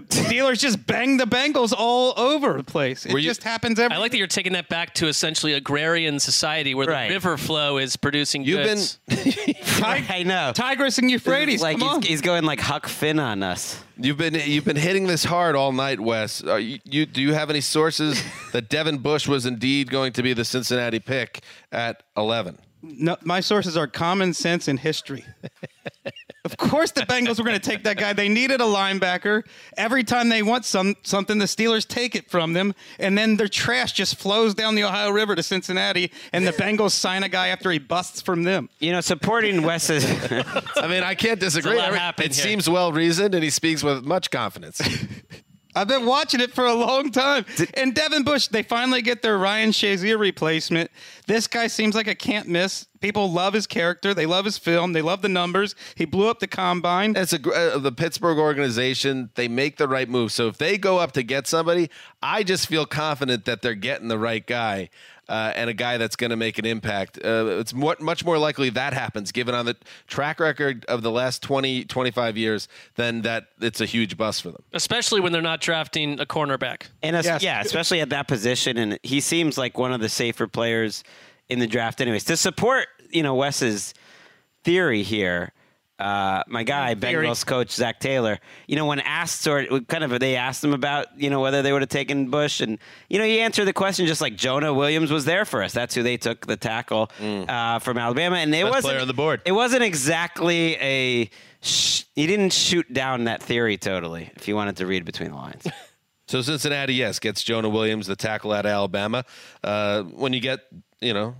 The Steelers just bang the Bengals all over the place. It
Were you-
just happens every.
I like that you're taking that back to essentially agrarian society where
Right.
the river flow is producing
You've
goods.
been
I know.
Tigris and Euphrates.
like
come on.
he's, he's going like Huck Finn on us.
You've been you've been hitting this hard all night, Wes. Are you, you do you have any sources that Devin Bush was indeed going to be the Cincinnati pick at eleven?
No, my sources are common sense and history. of course, the Bengals were going to take that guy. They needed a linebacker. Every time they want some something, the Steelers take it from them, and then their trash just flows down the Ohio River to Cincinnati, and the Bengals sign a guy after he busts from them.
You know, supporting Wes's.
I mean, I can't disagree.
lot
Every-
happened
it
here.
seems well reasoned, and he speaks with much confidence.
I've been watching it for a long time. And Devin Bush, they finally get their Ryan Shazier replacement. This guy seems like a can't miss. People love his character. They love his film. They love the numbers. He blew up the combine.
It's a gr- uh, the Pittsburgh organization. They make the right move. So if they go up to get somebody, I just feel confident that they're getting the right guy. Uh, and a guy that's going to make an impact. Uh, it's more, much more likely that happens given on the track record of the last 20, 25 years than that it's a huge bust for them.
especially when they're not drafting a cornerback.
And es-
Yes.
yeah, especially at that position, and he seems like one of the safer players in the draft. Anyways, to support you know Wes's theory here, uh, my guy,
Theory.
Bengals coach Zach Taylor, you know, when asked sort kind of they asked him about, you know, whether they would have taken Bush, and you know, he answered the question just like Jonah Williams was there for us. That's who they took the tackle uh, from Alabama, and it
Best
wasn't
player on the board.
It wasn't exactly a. Sh- he didn't shoot down that theory totally. If you wanted to read between the lines.
So Cincinnati, yes, gets Jonah Williams, the tackle out of Alabama. Uh, when you get, you know,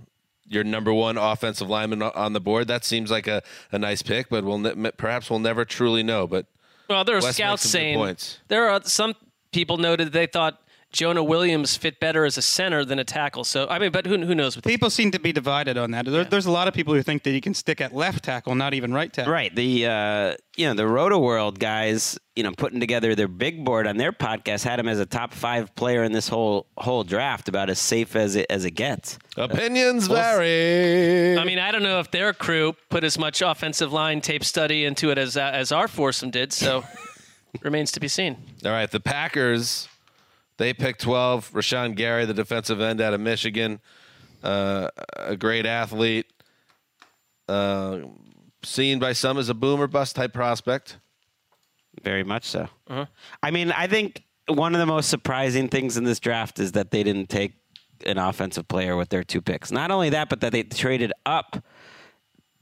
your number one offensive lineman on the board, that seems like a, a nice pick, but we'll ne- perhaps we'll never truly know. But
Well, there are
Wes
scouts
makes some good
saying
points.
there are some people noted they thought Jonah Williams fit better as a center than a tackle. So I mean, but who, who knows?
People seem to be divided on that. There, There's a lot of people who think that he can stick at left tackle, not even right tackle.
Right. The uh, you know the Rotoworld guys, you know, putting together their big board on their podcast had him as a top five player in this whole whole draft, about as safe as it as it gets.
opinions vary.
I mean, I don't know if their crew put as much offensive line tape study into it as uh, as our foursome did. So remains to be seen.
All right, the Packers, they picked 12. Rashan Gary, the defensive end out of Michigan, uh, a great athlete, uh, seen by some as a boomer bust type prospect.
Very much so. I mean, I think one of the most surprising things in this draft is that they didn't take an offensive player with their two picks. Not only that, but that they traded up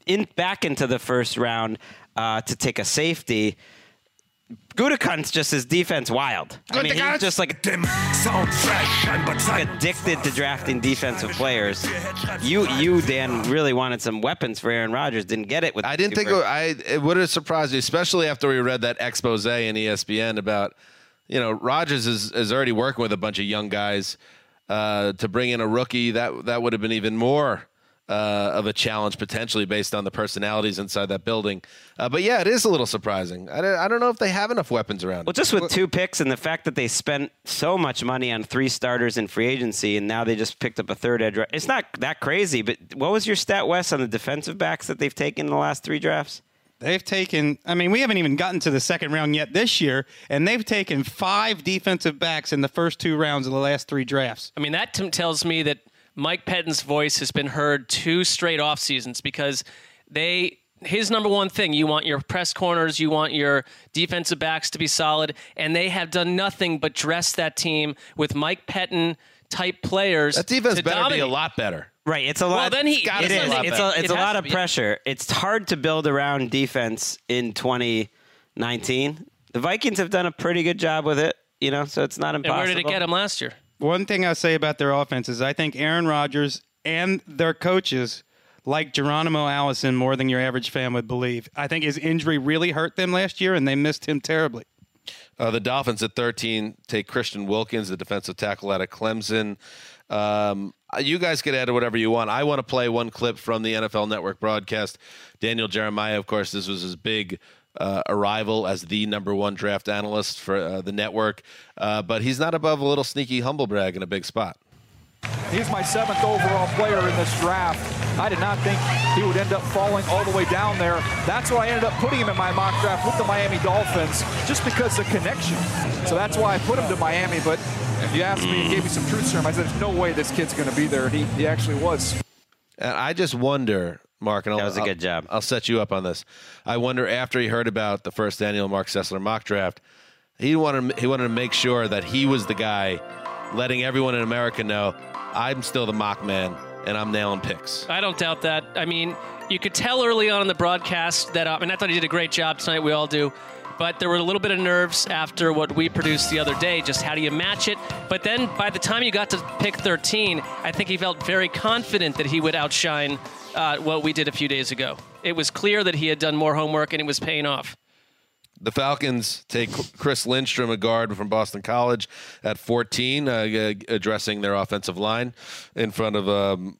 in back into the first round uh, to take a safety. Gutekunst just his defense wild. I mean, he's just like addicted to drafting defensive players. You, you, Dan, really wanted some weapons for Aaron Rodgers. Didn't get it with.
I didn't think it, I it would have surprised you, especially after we read that expose in ESPN about, you know, Rodgers is, is already working with a bunch of young guys. Uh, to bring in a rookie, that that would have been even more uh, of a challenge potentially based on the personalities inside that building. Uh, but yeah, it is a little surprising. I don't, I don't know if they have enough weapons around.
Well, just with two picks and the fact that they spent so much money on three starters in free agency, and now they just picked up a third edge. It's not that crazy, but what was your stat, Wes, on the defensive backs that they've taken in the last three drafts?
They've taken, I mean, we haven't even gotten to the second round yet this year, and they've taken five defensive backs in the first two rounds of the last three drafts.
I mean, that t- tells me that Mike Pettine's voice has been heard two straight off seasons because they his number one thing you want your press corners, you want your defensive backs to be solid, and they have done nothing but dress that team with Mike Pettin type players.
that defense
to
better
dominate.
be a lot better.
Right, it's a lot.
well, then he-
it
it's a lot
It's a, it's
It
a lot of
be.
pressure. It's hard to build around defense in 2019. The Vikings have done a pretty good job with it, you know, so it's not impossible
And
impossible.
where did it get him last year?
One thing I'll say about their offense is I think Aaron Rodgers and their coaches like Geronimo Allison more than your average fan would believe. I think his injury really hurt them last year, and they missed him terribly.
Uh, the Dolphins at 13 take Christian Wilkins, the defensive tackle out of Clemson. Um, you guys can add whatever you want. I want to play one clip from the NFL Network broadcast. Daniel Jeremiah, of course, this was his big uh, arrival as the number one draft analyst for uh, the network. Uh, but he's not above a little sneaky humble brag in a big spot.
He's my seventh overall player in this draft. I did not think he would end up falling all the way down there. That's why I ended up putting him in my mock draft with the Miami Dolphins, just because of the connection. So that's why I put him to Miami. But if you asked me and gave me some truth serum, I said, there's no way this kid's going to be there. He, he actually was.
And I just wonder, Marc, and I'll,
That was a
I'll-
good job.
I'll set you up on this. I wonder after he heard about the first annual Marc Sessler mock draft, he wanted he wanted to make sure that he was the guy, letting everyone in America know I'm still the mock man and I'm nailing picks.
I don't doubt that. I mean, you could tell early on in the broadcast that, uh, and I thought he did a great job tonight. We all do. But there were a little bit of nerves after what we produced the other day. Just how do you match it? But then by the time you got to pick 13, I think he felt very confident that he would outshine uh, what we did a few days ago. It was clear that he had done more homework and it was paying off.
The Falcons take Chris Lindstrom, a guard from Boston College, at 14, uh, addressing their offensive line in front of um,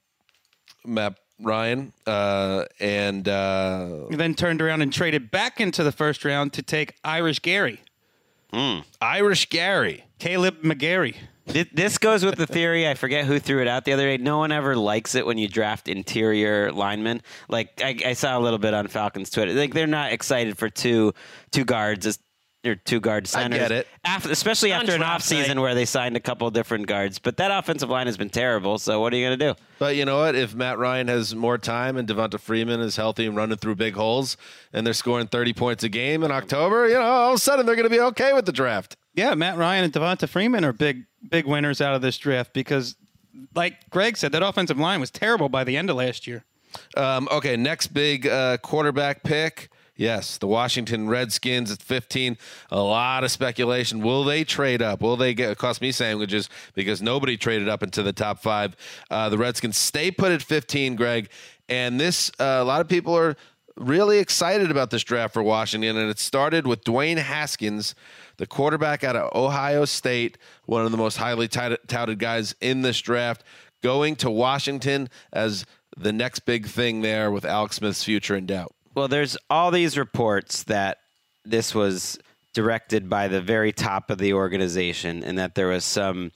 Matt Ryan. Uh, and uh,
Then turned around and traded back into the first round to take Irish Gary,
Irish Gary.
Kaleb
McGary. This goes with the theory. I forget who threw it out the other day. No one ever likes it when you draft interior linemen. Like I, I saw a little bit on Falcons Twitter. Like they're not excited for two two guards. It's- or two guard centers.
I get it.
After, especially after an
draft
offseason
night.
where they signed a couple different guards. But that offensive line has been terrible. So what are you going to do?
But you know what? If Matt Ryan has more time and Devonta Freeman is healthy and running through big holes, and they're scoring 30 points a game in October, you know, all of a sudden they're going to be okay with the draft.
Yeah, Matt Ryan and Devonta Freeman are big big winners out of this draft because, like Gregg said, that offensive line was terrible by the end of last year.
Um, okay, next big uh, quarterback pick. Yes, the Washington Redskins at 15. A lot of speculation. Will they trade up? Will they get cost me sandwiches because nobody traded up into the top five? Uh, the Redskins stay put at 15, Gregg. And this, uh, a lot of people are really excited about this draft for Washington. And it started with Dwayne Haskins, the quarterback out of Ohio State, one of the most highly touted touted guys in this draft, going to Washington as the next big thing there with Alex Smith's future in doubt.
Well, there's all these reports that this was directed by the very top of the organization, and that there was some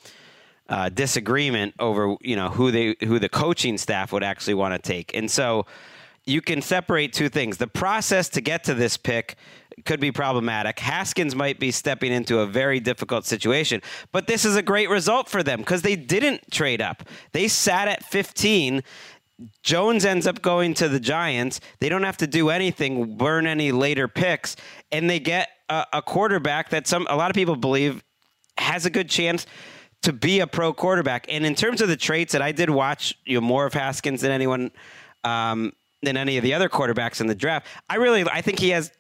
uh, disagreement over you know who they who the coaching staff would actually want to take, and so you can separate two things. The process to get to this pick could be problematic. Haskins might be stepping into a very difficult situation, but this is a great result for them because they didn't trade up. They sat at 15. Jones ends up going to the Giants. They don't have to do anything, burn any later picks, and they get a, a quarterback that some a lot of people believe has a good chance to be a pro quarterback. And in terms of the traits that I did watch, you know, more of Haskins than anyone um, than any of the other quarterbacks in the draft. I really I think he has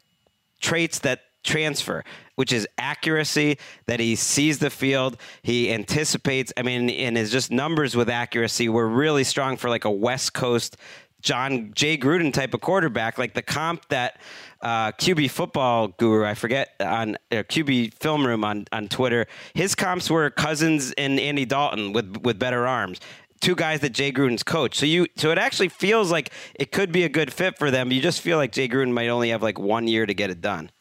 traits that transfer, which is accuracy, that he sees the field, he anticipates. I mean, and his just numbers with accuracy were really strong for like a West Coast Jon Jay Gruden type of quarterback, like the comp that uh, QB football guru, I forget on QB film room on on Twitter. His comps were Cousins and Andy Dalton with with better arms. Two guys that Jay Gruden's coach. So you so it actually feels like it could be a good fit for them. You just feel like Jay Gruden might only have like one year to get it done.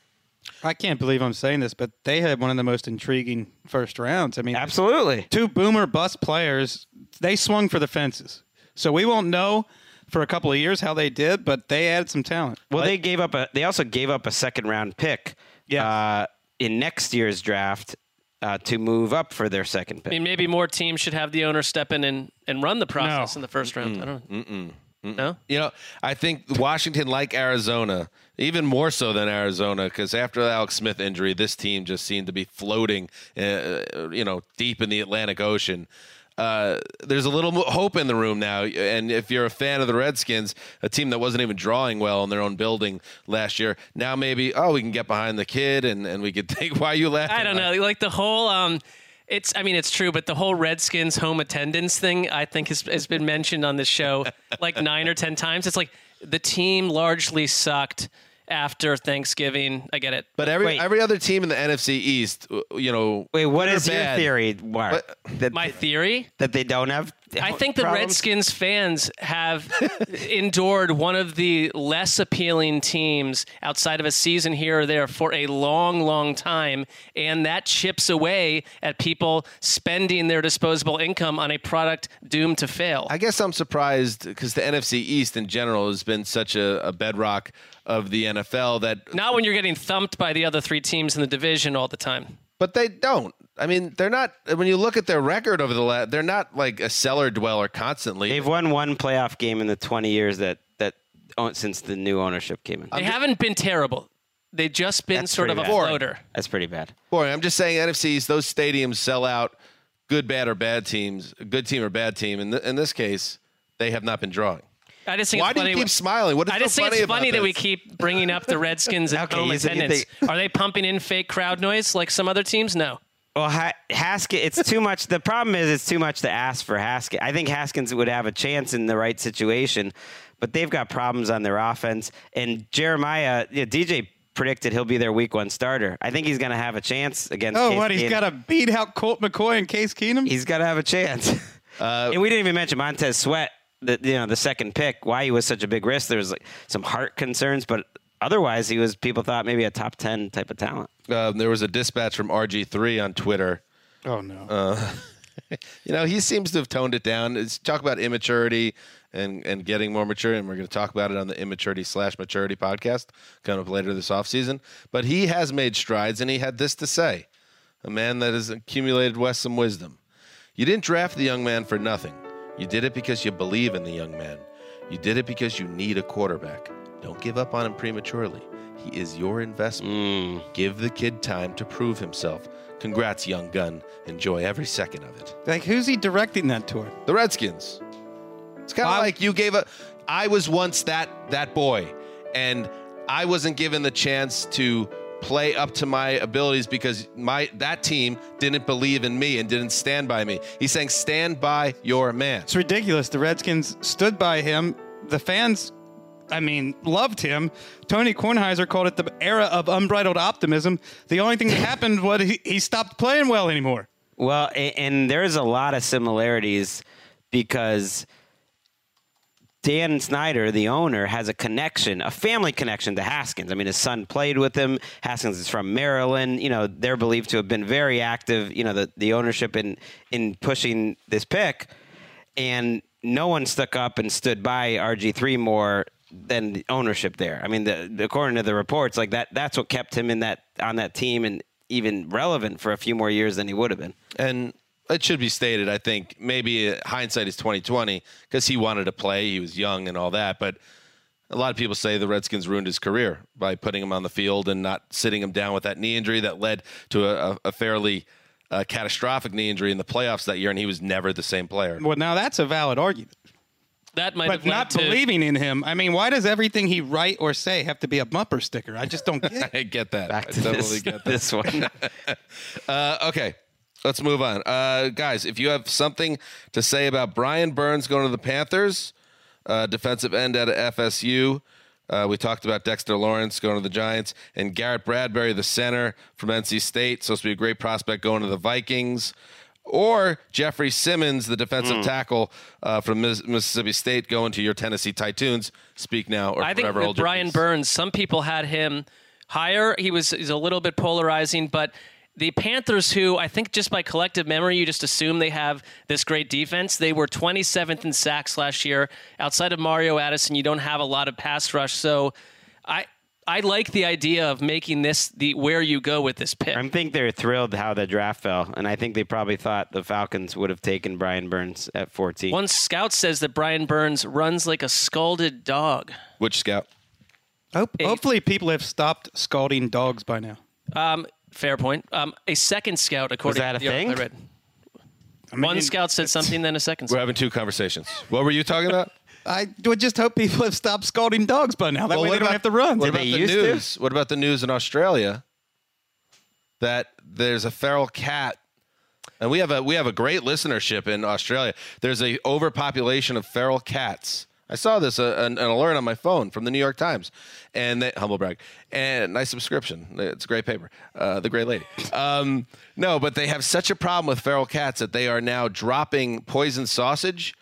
I can't believe I'm saying this, but they had one of the most intriguing first rounds. I mean,
Absolutely.
two boomer bust players, they swung for the fences. So we won't know for a couple of years how they did, but they added some talent.
Well, they gave up a. They also gave up a second round pick.
Yes.
Uh, in next year's draft uh, to move up for their second pick.
I
pick.
mean, maybe more teams should have the owner step in and, and run the process
No.
in the first round. I don't know. No?
You know, I think Washington, like Arizona, even more so than Arizona, because after the Alex Smith injury, this team just seemed to be floating, uh, you know, deep in the Atlantic Ocean. Uh, there's a little hope in the room now, and if you're a fan of the Redskins, a team that wasn't even drawing well in their own building last year, now maybe oh we can get behind the kid and, and we could take why are you laughing?
I don't know. Like the whole, um, it's. I mean, it's true, but the whole Redskins home attendance thing, I think, has, has been mentioned on this show like nine or ten times. It's like the team largely sucked after Thanksgiving. I get it.
But every
Wait.
every other team in the NFC East, uh, you know,
Wait, what is good your
bad,
theory, Marc?
What-
That,
My theory.
that they don't have.
I think the
problems?
Redskins fans have endured one of the less appealing teams outside of a season here or there for a long, long time. And that chips away at people spending their disposable income on a product doomed to fail.
I guess I'm surprised because the NFC East in general has been such a, a bedrock of the NFL that,
Not when you're getting thumped by the other three teams in the division all the time.
but they don't. I mean, they're not. When you look at their record over the last, they're not like a cellar dweller constantly.
They've won one playoff game in the 20 years that that oh, since the new ownership came in.
They haven't been terrible. They've just been
That's
sort of a
pretty
floater.
That's pretty bad.
Boy, I'm just saying NFCs. Those stadiums sell out good, bad, or bad teams, good team or bad team. In, th- in this case, they have not been drawing.
I just think
Why
it's
do
funny.
you keep smiling? What is
I
so
just think
funny
it's funny that we keep bringing up the Redskins and
Okay,
home
you said you
attendance.
think-
Are they pumping in fake crowd noise like some other teams? No.
Well, ha- Haskett, it's too much. The problem is, it's too much to ask for Haskett. I think Haskins would have a chance in the right situation, but they've got problems on their offense. And Jeremiah, you know, DJ predicted he'll be their week one starter. I think he's going to have a chance against.
Oh,
Case
what? He's
Keenum.
got to beat out Colt McCoy and Case Keenum?
He's got to have a chance.
Uh,
and we didn't even mention Montez Sweat. The you know the second pick. Why he was such a big risk? There was like some heart concerns, but otherwise he was. People thought maybe a top ten type of talent.
Uh, there was a dispatch from RG3 on Twitter.
oh, no.
Uh, You know, he seems to have toned it down. It's talk about immaturity and and getting more mature. And we're going to talk about it on the immaturity slash maturity podcast coming up later this offseason. But he has made strides, and he had this to say: a man that has accumulated West some wisdom. You didn't draft the young man for nothing. You did it because you believe in the young man. You did it because you need a quarterback. Don't give up on him prematurely. He is your investment. Mm. Give the kid time to prove himself. Congrats, young gun. Enjoy every second of it.
Like, who's he directing that toward?
The Redskins. It's kind of like you gave a. I was once that that boy, and I wasn't given the chance to play up to my abilities because my that team didn't believe in me and didn't stand by me. He's saying, stand by your man.
It's ridiculous. The Redskins stood by him. The fans, I mean, loved him. Tony Kornheiser called it the era of unbridled optimism. The only thing that happened was he, he stopped playing well anymore.
Well, a- and there's a lot of similarities because Dan Snyder, the owner, has a connection, a family connection to Haskins. I mean, his son played with him. Haskins is from Maryland. You know, they're believed to have been very active. You know, the the ownership in in pushing this pick, and no one stuck up and stood by RG three more than ownership there. I mean, the, the- according to the reports, like that, that's what kept him in that on that team and even relevant for a few more years than he would have been.
and it should be stated. I think maybe hindsight is twenty twenty because he wanted to play. He was young and all that, but a lot of people say the Redskins ruined his career by putting him on the field and not sitting him down with that knee injury that led to a, a fairly uh, catastrophic knee injury in the playoffs that year, and he was never the same player.
Well, now that's a valid argument.
That might be
But
have led
not
to
believing in him. I mean, why does everything he write or say have to be a bumper sticker? I just don't get it.
I get that.
Back
I
to
totally
this,
get that.
this one.
Uh, okay, let's move on. Uh, guys, if you have something to say about Brian Burns going to the Panthers, uh, defensive end out of FSU. Uh, we talked about Dexter Lawrence going to the Giants and Garrett Bradbury, the center from NC State, supposed to be a great prospect going to the Vikings. Or Jeffery Simmons, the defensive tackle uh, from Miss- Mississippi State, going to your Tennessee Titans. Speak now or
I think
forever
with
hold your
Brian. Burns, some people had him higher. He was he's a little bit polarizing, but the Panthers, who I think just by collective memory, you just assume they have this great defense. They were 27th in sacks last year. Outside of Mario Addison, you don't have a lot of pass rush. So I I like the idea of making this the where you go with this pick.
I think they're thrilled how the draft fell, and I think they probably thought the Falcons would have taken Brian Burns at 14.
One scout says that Brian Burns runs like a scalded dog.
Which scout?
Hope, hopefully, people have stopped scalding dogs by now.
Um, fair point. Um, a second scout, according
that
to
a
the
thing?
I read.
I mean,
One scout said something, then a second
We're
scout.
having two conversations. What were you talking about?
I would just hope people have stopped scalding dogs by now. That
Well,
way
what
they don't have to run.
What about the
used to?
news? What about the news in Australia that there's a feral cat, and we have a we have a great listenership in Australia. There's a overpopulation of feral cats. I saw this uh, an, an alert on my phone from the New York Times, and they, humble brag, and nice subscription. It's a great paper. Uh, the Great Lady. Um, no, but they have such a problem with feral cats that they are now dropping poison sausage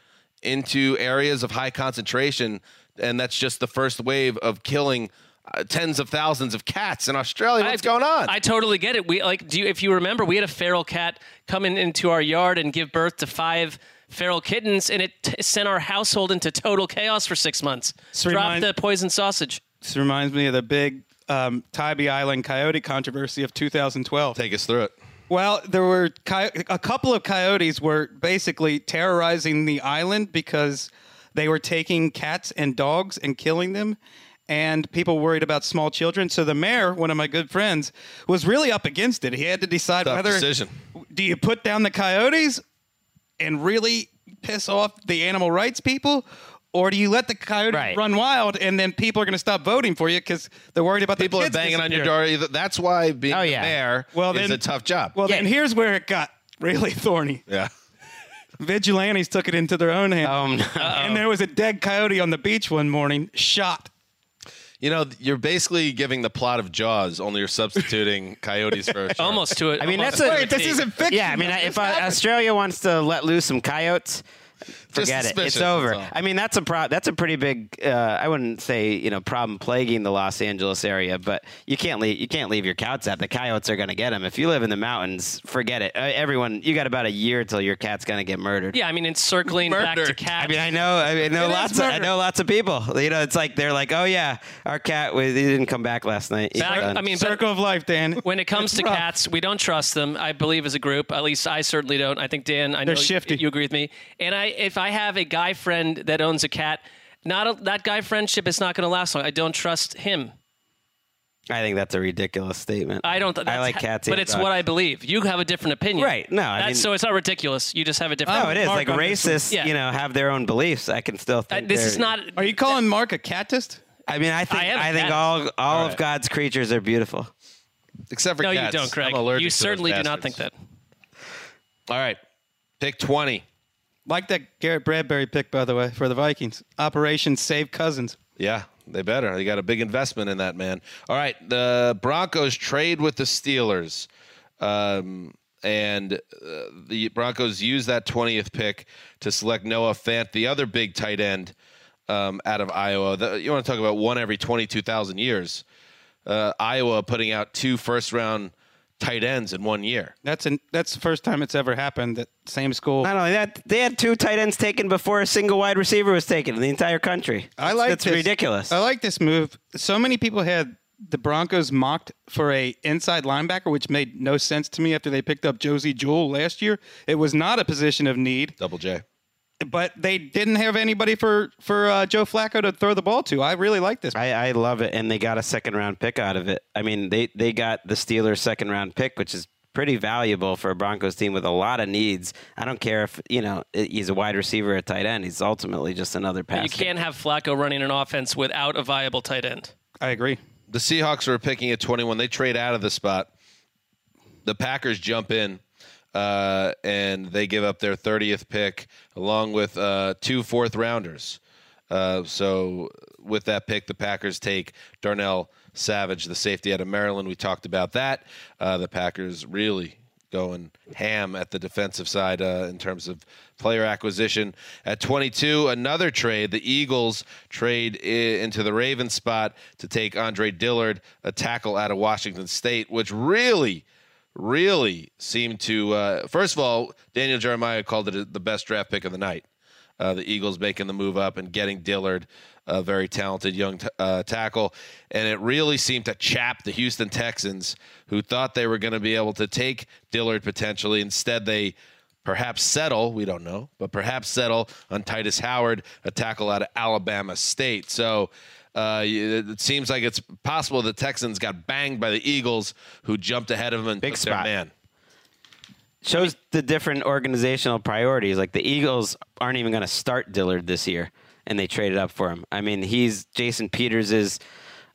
into areas of high concentration, and that's just the first wave of killing uh, tens of thousands of cats in Australia. What's
I-
going on?
I totally get it. We like do you, if you remember, we had a feral cat come in into our yard and give birth to five feral kittens, and it t- sent our household into total chaos for six months.
So
Drop
remind-
the poison sausage.
This reminds me of the big um, Tybee Island coyote controversy of 2012.
Take us through it.
Well, there were coy- a couple of coyotes were basically terrorizing the island because they were taking cats and dogs and killing them. And people worried about small children. So the mayor, one of my good friends, was really up against it. He had to decide
Tough
whether
decision.
do you put down the coyotes and really piss off the animal rights people, or do you let the coyote
Right.
run wild and then people are going to stop voting for you because they're worried about
People
the
are
kids
banging on your
disappearing?
door. That's why being
Oh,
the
yeah.
mayor
Well,
is
then-
a tough job.
Well, then here's where it got really thorny.
yeah.
Vigilantes took it into their own hands.
Um,
and there was a dead coyote on the beach one morning, shot.
You know, you're basically giving the plot of Jaws, only you're substituting coyotes for a shark.
Almost to it.
I mean, that's a-
a
Wait, this isn't fiction.
yeah, I mean, if uh,
happened.
Australia wants to let loose some coyotes, forget it. It's over. I mean, that's a pro- that's a pretty big. Uh, I wouldn't say you know problem plaguing the Los Angeles area, but you can't leave you can't leave your cats out. The coyotes are going to get them. If you live in the mountains, forget it. Uh, everyone, you got about a year till your cat's going to get murdered.
Yeah, I mean, it's circling back to cats.
I mean, I know, I know
It is
lots. Of, I know lots of people. You know, it's like they're like, "Oh yeah, our cat, we, he didn't come back last night."
Back- I mean,
Circle of life, Dan.
when it comes to
Rough.
cats, we don't trust them. I believe as a group, at least I certainly don't. I think Dan, I know
They're shifty.
you agree with me. And I, if I have a guy friend that owns a cat, not a, that guy friendship is not going to last long. I don't trust him.
I think that's a ridiculous statement.
I don't. That's,
I like cats,
but it's
dogs.
what I believe. You have a different opinion,
Right. No, I
That's-
mean-
so it's not ridiculous. You just have a different.
Oh, it is like
on this one.
racists.
Yeah.
You know, have their own beliefs. I can still
Uh,
think
this is not.
Are you calling Marc a catist?
I mean, I think
I
I, think
cat.
all all of. God's creatures are beautiful.
Except for
No,
cats.
you don't, Craig.
I'm allergic
You
to those
certainly do not think that.
All right. Pick 20.
Like that Garrett Bradbury pick, by the way, for the Vikings. Operation Save Cousins.
Yeah, they better. They got a big investment in that man. All right, the Broncos trade with the Steelers, um, and uh, the Broncos use that twentieth pick to select Noah Fant, the other big tight end um, out of Iowa. The, you want to talk about one every twenty-two thousand years? Uh, Iowa putting out two first-round tight ends in one year.
That's an, that's the first time it's ever happened that same school.
Not only that, they had two tight ends taken before a single wide receiver was taken in the entire country.
I like
that's
this.
ridiculous.
I like this move. So many people had the Broncos mocked for a inside linebacker, which made no sense to me after they picked up Josey Jewell last year. It was not a position of need,
Double J.
but they didn't have anybody for for uh, Joe Flacco to throw the ball to. I really like this.
I, I love it, and they got a second round pick out of it. I mean, they they got the Steelers' second round pick, which is pretty valuable for a Broncos team with a lot of needs. I don't care if you know he's a wide receiver, or a tight end. He's ultimately just another pass.
You can't have Flacco running an offense without a viable tight end.
I agree.
the Seahawks are picking at 21. They trade out of the spot. The Packers jump in uh, and they give up their 30th pick along with uh, two fourth rounders. Uh, so with that pick, the Packers take Darnell Savage, the safety out of Maryland. We talked about that. Uh, the Packers really going ham at the defensive side uh, in terms of player acquisition. At 22, another trade. The Eagles trade i- into the Ravens spot to take Andre Dillard, a tackle out of Washington State, which really, really seemed to. Uh, first of all, Daniel Jeremiah called it the best draft pick of the night. Uh, the Eagles making the move up and getting Dillard, a very talented young t- uh, tackle. And it really seemed to chap the Houston Texans, who thought they were going to be able to take Dillard potentially. Instead, they perhaps settle, we don't know, but perhaps settle on Tytus Howard, a tackle out of Alabama State. So uh, it seems like it's possible the Texans got banged by the Eagles, who jumped ahead of them and
Big
took their man.
shows the different organizational priorities. Like the Eagles aren't even going to start Dillard this year, and they traded up for him. I mean, he's Jason Peters'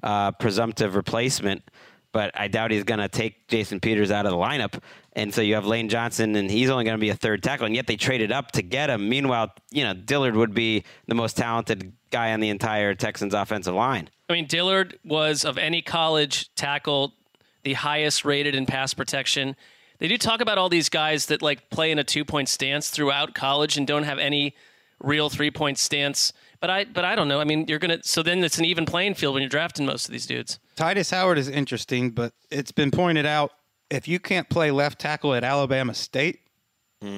uh, presumptive replacement, but I doubt he's going to take Jason Peters out of the lineup. And so you have Lane Johnson, and he's only going to be a third tackle, and yet they traded up to get him. Meanwhile, you know Dillard would be the most talented guy on the entire Texans offensive line.
I mean, Dillard was of any college tackle the highest rated in pass protection. They do talk about all these guys that like play in a two point stance throughout college and don't have any real three point stance. But I, but I don't know. I mean, you're gonna. So then it's an even playing field when you're drafting most of these dudes.
Tytus Howard is interesting, but it's been pointed out if you can't play left tackle at Alabama State,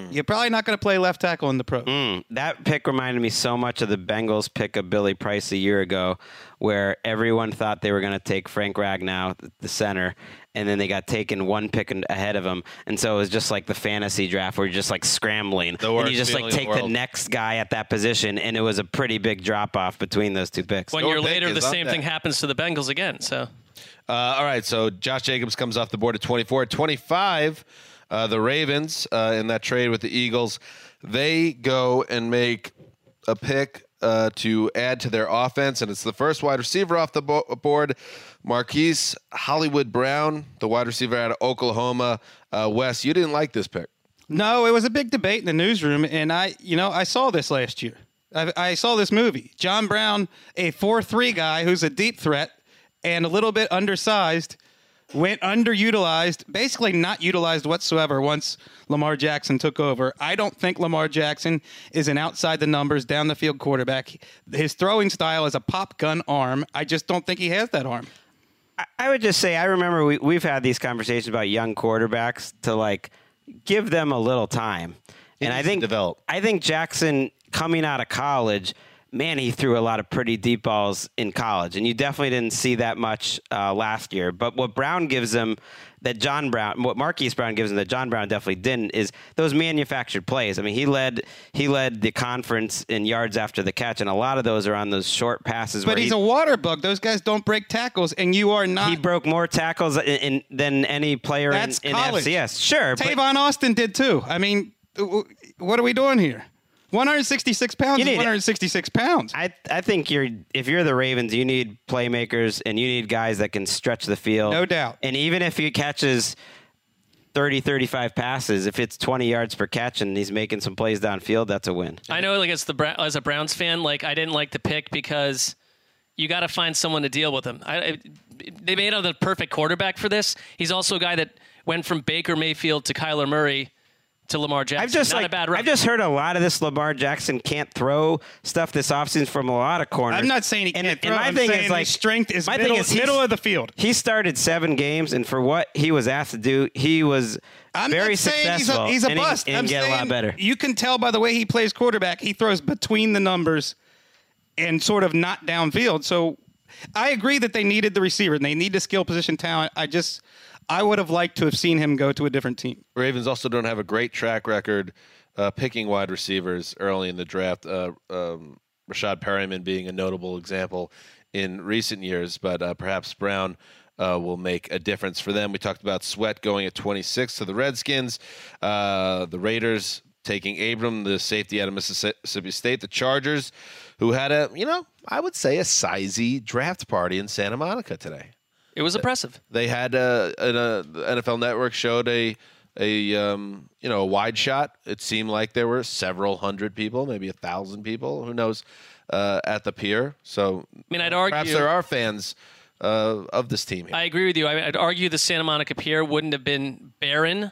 you're probably not going to play left tackle in the pro.
Mm, that pick reminded me so much of the Bengals pick of Billy Price a year ago, where everyone thought they were going to take Frank Ragnow, the center, and then they got taken one pick ahead of him, and so it was just like the fantasy draft where you're just like scrambling,
The
and you just like
feeling in the
take the next guy at that position, and it was a pretty big drop off between those two picks.
One year later, the same thing happens to the Bengals again. So
Uh, all right, so Josh Jacobs comes off the board at 24. At 25, uh, the Ravens uh, in that trade with the Eagles, they go and make a pick uh, to add to their offense, and it's the first wide receiver off the bo- board, Marquise Hollywood Brown, the wide receiver out of Oklahoma. Uh, Wes, you didn't like this pick.
No, it was a big debate in the newsroom, and I, you know, I saw this last year. I, I saw this movie. John Brown, a four-three guy who's a deep threat and a little bit undersized, went underutilized, basically not utilized whatsoever once Lamar Jackson took over. I don't think Lamar Jackson is an outside the numbers, down the field quarterback. His throwing style is a pop gun arm. I just don't think he has that arm.
I- I would just say I remember we, we've had these conversations about young quarterbacks to like give them a little time, and I think
develop.
I think Jackson coming out of college, man, he threw a lot of pretty deep balls in college, and you definitely didn't see that much uh, last year. But what Brown gives him that John Brown, what Marquise Brown gives him that John Brown definitely didn't, is those manufactured plays. I mean, he led he led the conference in yards after the catch, and a lot of those are on those short passes.
But
where
he's
he,
a water bug. Those guys don't break tackles, and you are not.
he broke more tackles in, in, than any player in,
That's
in
college.
FCS. Sure, but
Tavon Austin did too. I mean, what are we doing here? 166 pounds
You
is
need-
166 pounds.
I I think you're if you're the Ravens, you need playmakers and you need guys that can stretch the field.
No doubt.
And even if he catches 30, 35 passes, if it's 20 yards per catch and he's making some plays downfield, that's a win.
I know, like as the Bra- as a Browns fan, like I didn't like the pick because you got to find someone to deal with him. I, I, they made him the perfect quarterback for this. He's also a guy that went from Baker Mayfield to Kyler Murray to Lamar Jackson.
I've just
Not
like
a bad
I've just heard a lot of this Lamar Jackson can't throw stuff this offseason from a lot of corners.
I'm not saying he can't
and
throw.
my
I'm
thing
saying
is like
his strength is
my
middle,
thing is
middle of the field.
He started seven games, and for what he was asked to do, he was
I'm
very
not saying he's
successful.
a, he's a
and he-
bust.
and
I'm
get
saying
a lot better.
You can tell by the way he plays quarterback. He throws between the numbers and sort of not downfield. So I agree that they needed the receiver and they need the skill position talent. I just I would have liked to have seen him go to a different team.
Ravens also don't have a great track record uh, picking wide receivers early in the draft. Uh, um, Breshad Perriman being a notable example in recent years, but uh, perhaps Brown uh, will make a difference for them. We talked about Sweat going at 26 to the Redskins, uh, the Raiders taking Abram, the safety out of Mississippi State, the Chargers, who had a you know I would say a sizey draft party in Santa Monica today
It was impressive.
they had a, an, a NFL Network showed a a um, you know a wide shot. It seemed like there were several hundred people, maybe a thousand people, who knows, uh, at the pier. So
I mean, I'd argue.
perhaps there are fans uh, of this team. Here.
I agree with you. I, I'd argue the Santa Monica Pier wouldn't have been barren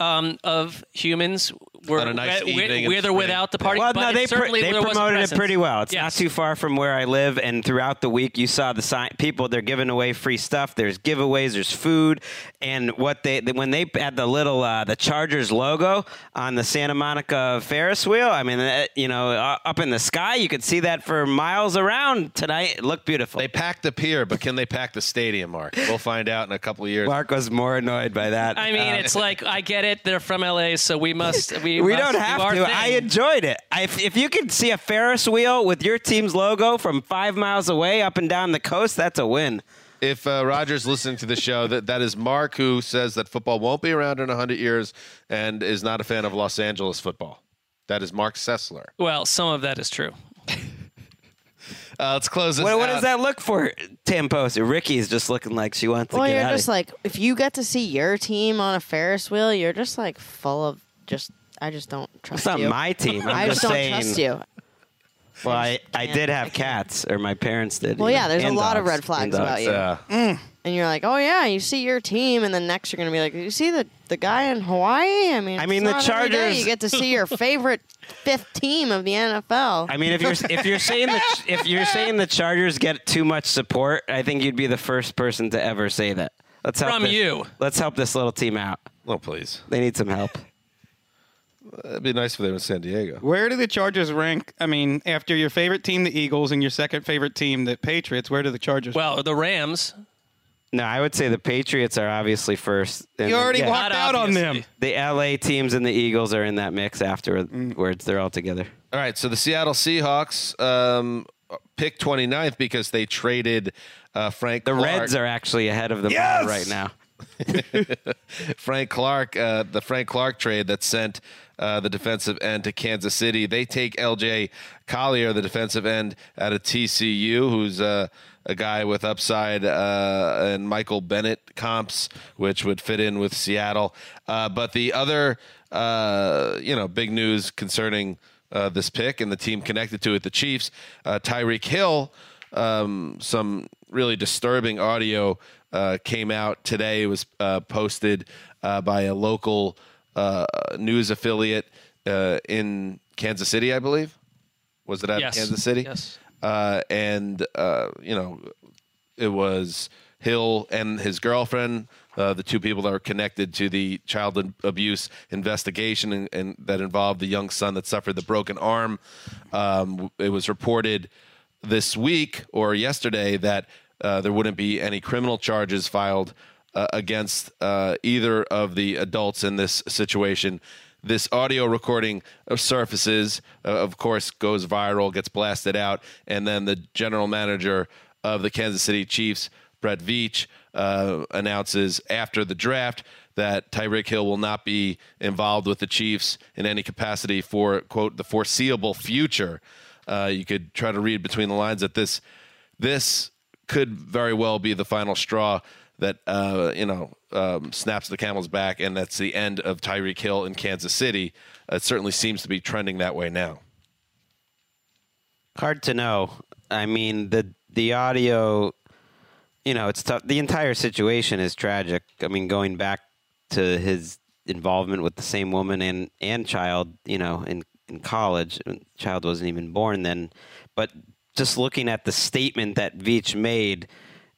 um, of humans. Were,
On a nice
with,
evening in
with or
spring.
without the party.
Well,
but
no, they, pr- they
there was a
promoted it pretty well. It's
Yes.
not too far from where I live, and throughout the week, you saw the sign. People they're giving away free stuff. There's giveaways. There's food, and what they when they had the little uh, the Chargers logo on the Santa Monica Ferris wheel. I mean, uh, you know, uh, up in the sky, you could see that for miles around tonight. It looked beautiful.
They packed the pier, but can they pack the stadium, Marc? We'll find out in a couple of years.
Marc was more annoyed by that.
I mean,
Uh,
it's like I get it. They're from LA, so we must. We,
we
must
don't have
our
to.
thing.
I enjoyed it. I, if, if you could see a Ferris wheel with your team's logo from five miles away up and down the coast, that's a win.
If uh, Roger's listening to the show, that that is Marc who says that football won't be around in hundred years and is not a fan of Los Angeles football. That is Marc Sessler.
Well, some of that is true.
Uh, let's close this
What, what
out.
does that look for, Tim Post? Ricky's just looking like she wants to
Well,
get
you're
out
just
of
like if you get to see your team on a Ferris wheel, you're just like full of just. I just don't trust you.
It's not
you.
my team. I'm
I just
just
don't trust you.
Well, I, I
can't.
did have cats, or my parents did.
Well, yeah,
know,
there's a
and
lot of red flags about
dogs.
you.
Yeah.
And you're like, oh yeah, you see your team, and then next you're gonna be like, you see the the guy in Hawaii. I mean,
I
it's
mean, the
not
Chargers-
You get to see your favorite fifth team of the NFL.
I mean, if you're if you're saying the if you're saying the Chargers get too much support, I think you'd be the first person to ever say that. Let's help
From
this-
you.
Let's help this little team out.
Oh, please.
They need some help.
It'd be nice if they were in San Diego.
Where do the Chargers rank? I mean, after your favorite team, the Eagles, and your second favorite team, the Patriots, where do the Chargers?
Well, the Rams.
No, I would say the Patriots are obviously first. and
you already
yeah,
walked
Not
out on them.
The LA teams and the Eagles are in that mix afterwards. They're all together.
All right, so the Seattle Seahawks um, picked 29th because they traded uh, Frank.
The
Clark.
Reds are actually ahead of them
Yes!
right now.
Frank Clark, uh, the Frank Clark trade that sent uh, the defensive end to Kansas City. They take L.J. Collier, the defensive end out of TCU, who's uh, a guy with upside, uh, and Michael Bennett comps, which would fit in with Seattle. Uh, but the other, uh, you know, big news concerning uh, this pick and the team connected to it, the Chiefs, uh, Tyreek Hill. Um, some really disturbing audio uh, came out today. It was uh, posted uh, by a local uh, news affiliate uh, in Kansas City, I believe. Was it at
Yes.
Kansas City?
Yes.
Uh, and uh, you know, it was Hill and his girlfriend, uh, the two people that were connected to the child abuse investigation and, and that involved the young son that suffered the broken arm. Um, it was reported this week or yesterday that uh, there wouldn't be any criminal charges filed uh, against uh, either of the adults in this situation. This audio recording surfaces, uh, of course, goes viral, gets blasted out, and then the general manager of the Kansas City Chiefs, Brett Veach, uh, announces after the draft that Tyreek Hill will not be involved with the Chiefs in any capacity for quote the foreseeable future. Uh, you could try to read between the lines that this this could very well be the final straw that uh, you know um, snaps the camel's back, and that's the end of Tyreek Hill in Kansas City. It certainly seems to be trending that way now.
Hard to know. I mean, the the audio, you know, it's tough. The entire situation is tragic. I mean, going back to his involvement with the same woman and and child, you know, in in college, child wasn't even born then. But just looking at the statement that Veach made,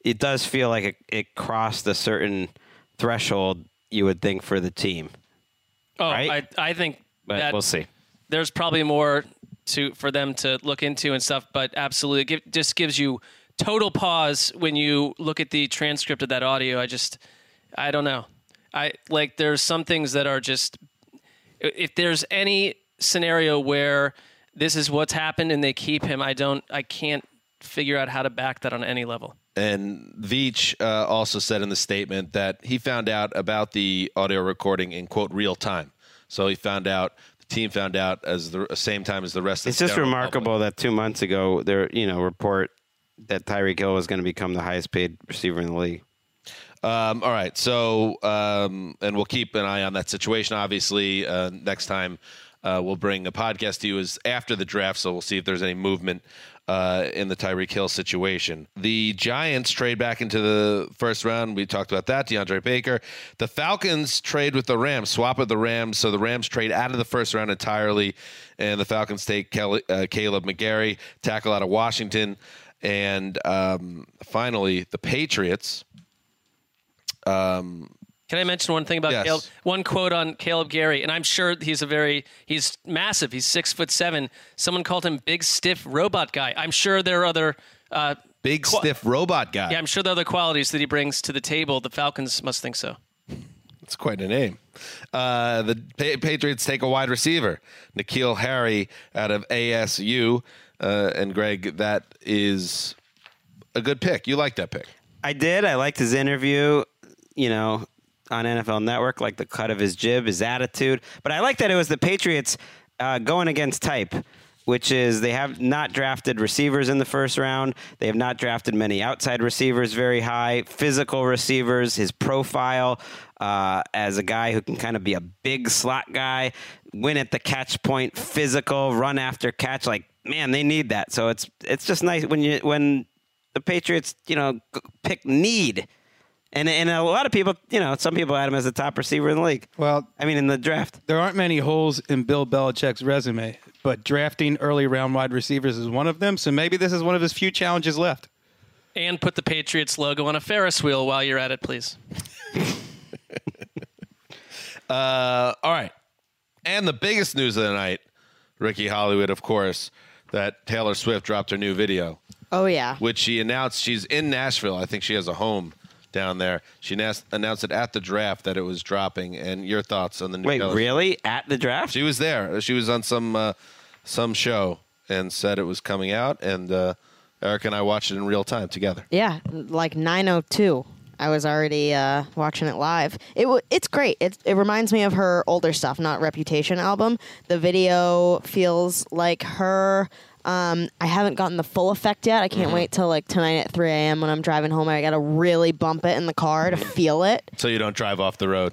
it does feel like it, it crossed a certain threshold. You would think for the team,
Oh,
Right?
I I think
but
that
we'll see.
there's probably more to for them to look into and stuff, but absolutely, it give, just gives you total pause when you look at the transcript of that audio. I just, I don't know. I like there's some things that are just if there's any scenario where this is what's happened and they keep him, I don't, I can't figure out how to back that on any level.
And Veach uh, also said in the statement that he found out about the audio recording in quote real time. So he found out the team found out as the same time as the rest of the team.
It's
the
just
general
remarkable that two months ago, there, you know, report that Tyreek Hill was going to become the highest paid receiver in the league.
Um, all right. So, um, and we'll keep an eye on that situation. Obviously, uh, next time uh, we'll bring a podcast to you is after the draft. So we'll see if there's any movement uh, in the Tyreek Hill situation. The Giants trade back into the first round. We talked about that. DeAndre Baker. The Falcons trade with the Rams, swap with the Rams. So the Rams trade out of the first round entirely, and the Falcons take Kelly, uh, Kaleb McGary, tackle out of Washington. And um, finally, the Patriots. Um,
Can I mention one thing about
Yes.
Kaleb? One quote on Kaleb McGary, and I'm sure he's a very he's massive. He's six foot seven. Someone called him big stiff robot guy. I'm sure there are other uh,
big
Qua-
stiff robot guy.
yeah, I'm sure there are other qualities that he brings to the table. The Falcons must think so.
It's quite a name. Uh, the pa- Patriots take a wide receiver, N'Keal Harry out of ASU. Uh, and Gregg, that is a good pick. You like that pick.
I did. I liked his interview, you know, on NFL Network, like the cut of his jib, his attitude. But I like that it was the Patriots uh, going against type, which is they have not drafted receivers in the first round. They have not drafted many outside receivers very high, physical receivers. His profile uh, as a guy who can kind of be a big slot guy, win at the catch point, physical, run after catch. Like, man, they need that. So it's it's just nice when you when the Patriots, you know, pick need. And and a lot of people, you know, some people had him as the top receiver in the league.
Well,
I mean, in the draft.
there aren't many holes in Bill Belichick's resume, but drafting early round wide receivers is one of them. So maybe this is one of his few challenges left.
And put the Patriots logo on a Ferris wheel while you're at it, please.
Uh, all right. And the biggest news of the night, Ricky Hollywood, of course, that Taylor Swift dropped her new video,
Oh yeah.
which she announced she's in Nashville. I think she has a home down there. She nas- announced it at the draft that it was dropping. And your thoughts on the new
Wait,
Taylor-
really? At the draft?
She was there. She was on some uh, some show and said it was coming out. And uh, Eric and I watched it in real time together.
Yeah, like 902. I was already uh, watching it live. It w- it's great. It it reminds me of her older stuff, not Reputation album. The video feels like her. Um, I haven't gotten the full effect yet. I can't wait till like tonight at 3 a.m. when I'm driving home. I got to really bump it in the car to feel it.
So you don't drive off the road.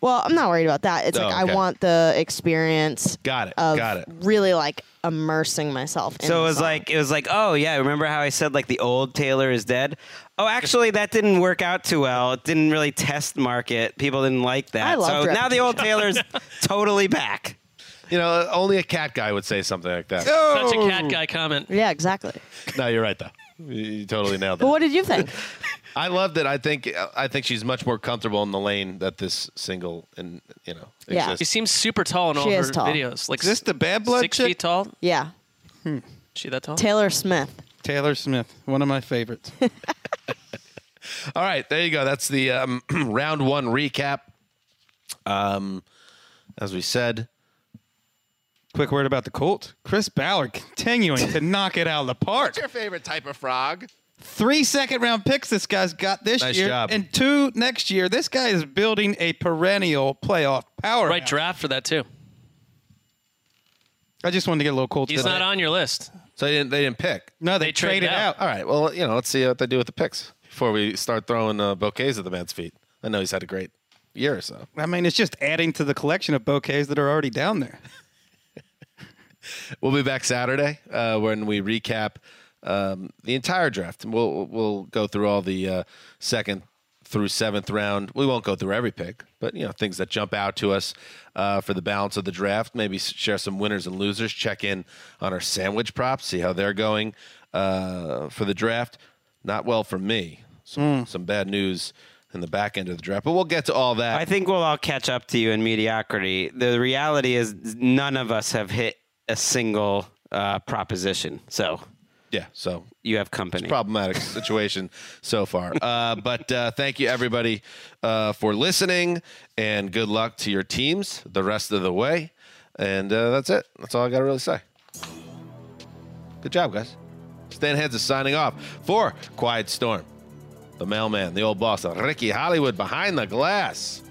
Well, I'm not worried about that. It's
Oh,
like
okay.
I want the experience
Got it.
of
Got it.
really like immersing myself. In
So
the
it was
song.
like it was like, oh yeah, remember how I said like the old Taylor is dead? Oh, actually, that didn't work out too well. It didn't really test market. People didn't like that.
I loved
so now the old Taylor's totally back.
You know, only a cat guy would say something like that.
Such a cat guy comment.
yeah, exactly.
No, you're right though. You, you totally nailed it.
But
it.
what did you think?
I loved it. I think I think she's much more comfortable in the lane that this single and you know
Yeah.
She
exists.
seems super tall in all
She
her
is tall.
videos. Like
Is this the bad blood
six
chick?
feet tall?
yeah,
She that tall?
Taylor Smith.
Taylor Smith, one of my favorites.
All right, there you go. That's the um, round one recap. Um, as we said,
Quick word about the Colts. Chris Ballard continuing to knock it out of the park.
What's your favorite type of frog?
Three second round picks this guy's got this
Nice
year,
job.
and two next year. This guy is building a perennial playoff power.
Right draft for that too.
I just wanted to get a little Colts.
He's
in
not on your list.
So they didn't they didn't pick.
No, they,
They traded
traded
out.
out.
All right. Well, you know, let's see what they do with the picks before we start throwing uh, bouquets at the man's feet. I know he's had a great year or so.
I mean, it's just adding to the collection of bouquets that are already down there.
We'll be back Saturday uh, when we recap um, the entire draft. We'll we'll go through all the uh, second through seventh round. We won't go through every pick, but you know things that jump out to us uh, for the balance of the draft. Maybe share some winners and losers. Check in on our sandwich props. See how they're going uh, for the draft. Not well for me. Some some bad news in the back end of the draft, but we'll get to all that.
I think we'll all catch up to you in mediocrity. The reality is, none of us have hit a single uh, proposition. So
yeah. So
you have company.
problematic situation so far. Uh, but uh, thank you, everybody, uh, for listening, and good luck to your teams the rest of the way. And uh, that's it. That's all I got to really say. Good job, guys. Dan Hanzus is signing off for Quiet Storm, the mailman, the old boss, Ricky Hollywood behind the glass.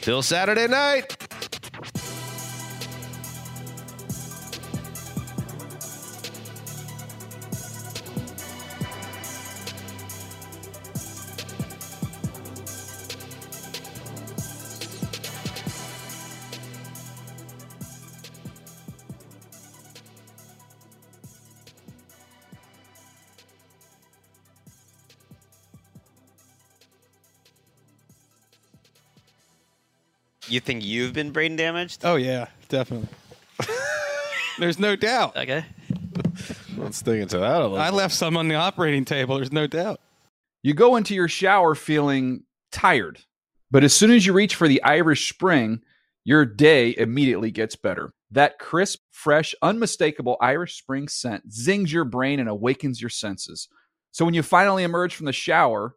Till Saturday night.
You think you've been brain damaged?
Oh yeah, definitely. There's no doubt.
Okay.
Let's dig into that a little
I
bit.
left some on the operating table. There's no doubt.
You go into your shower feeling tired, but as soon as you reach for the Irish Spring, your day immediately gets better. That crisp, fresh, unmistakable Irish Spring scent zings your brain and awakens your senses. So when you finally emerge from the shower,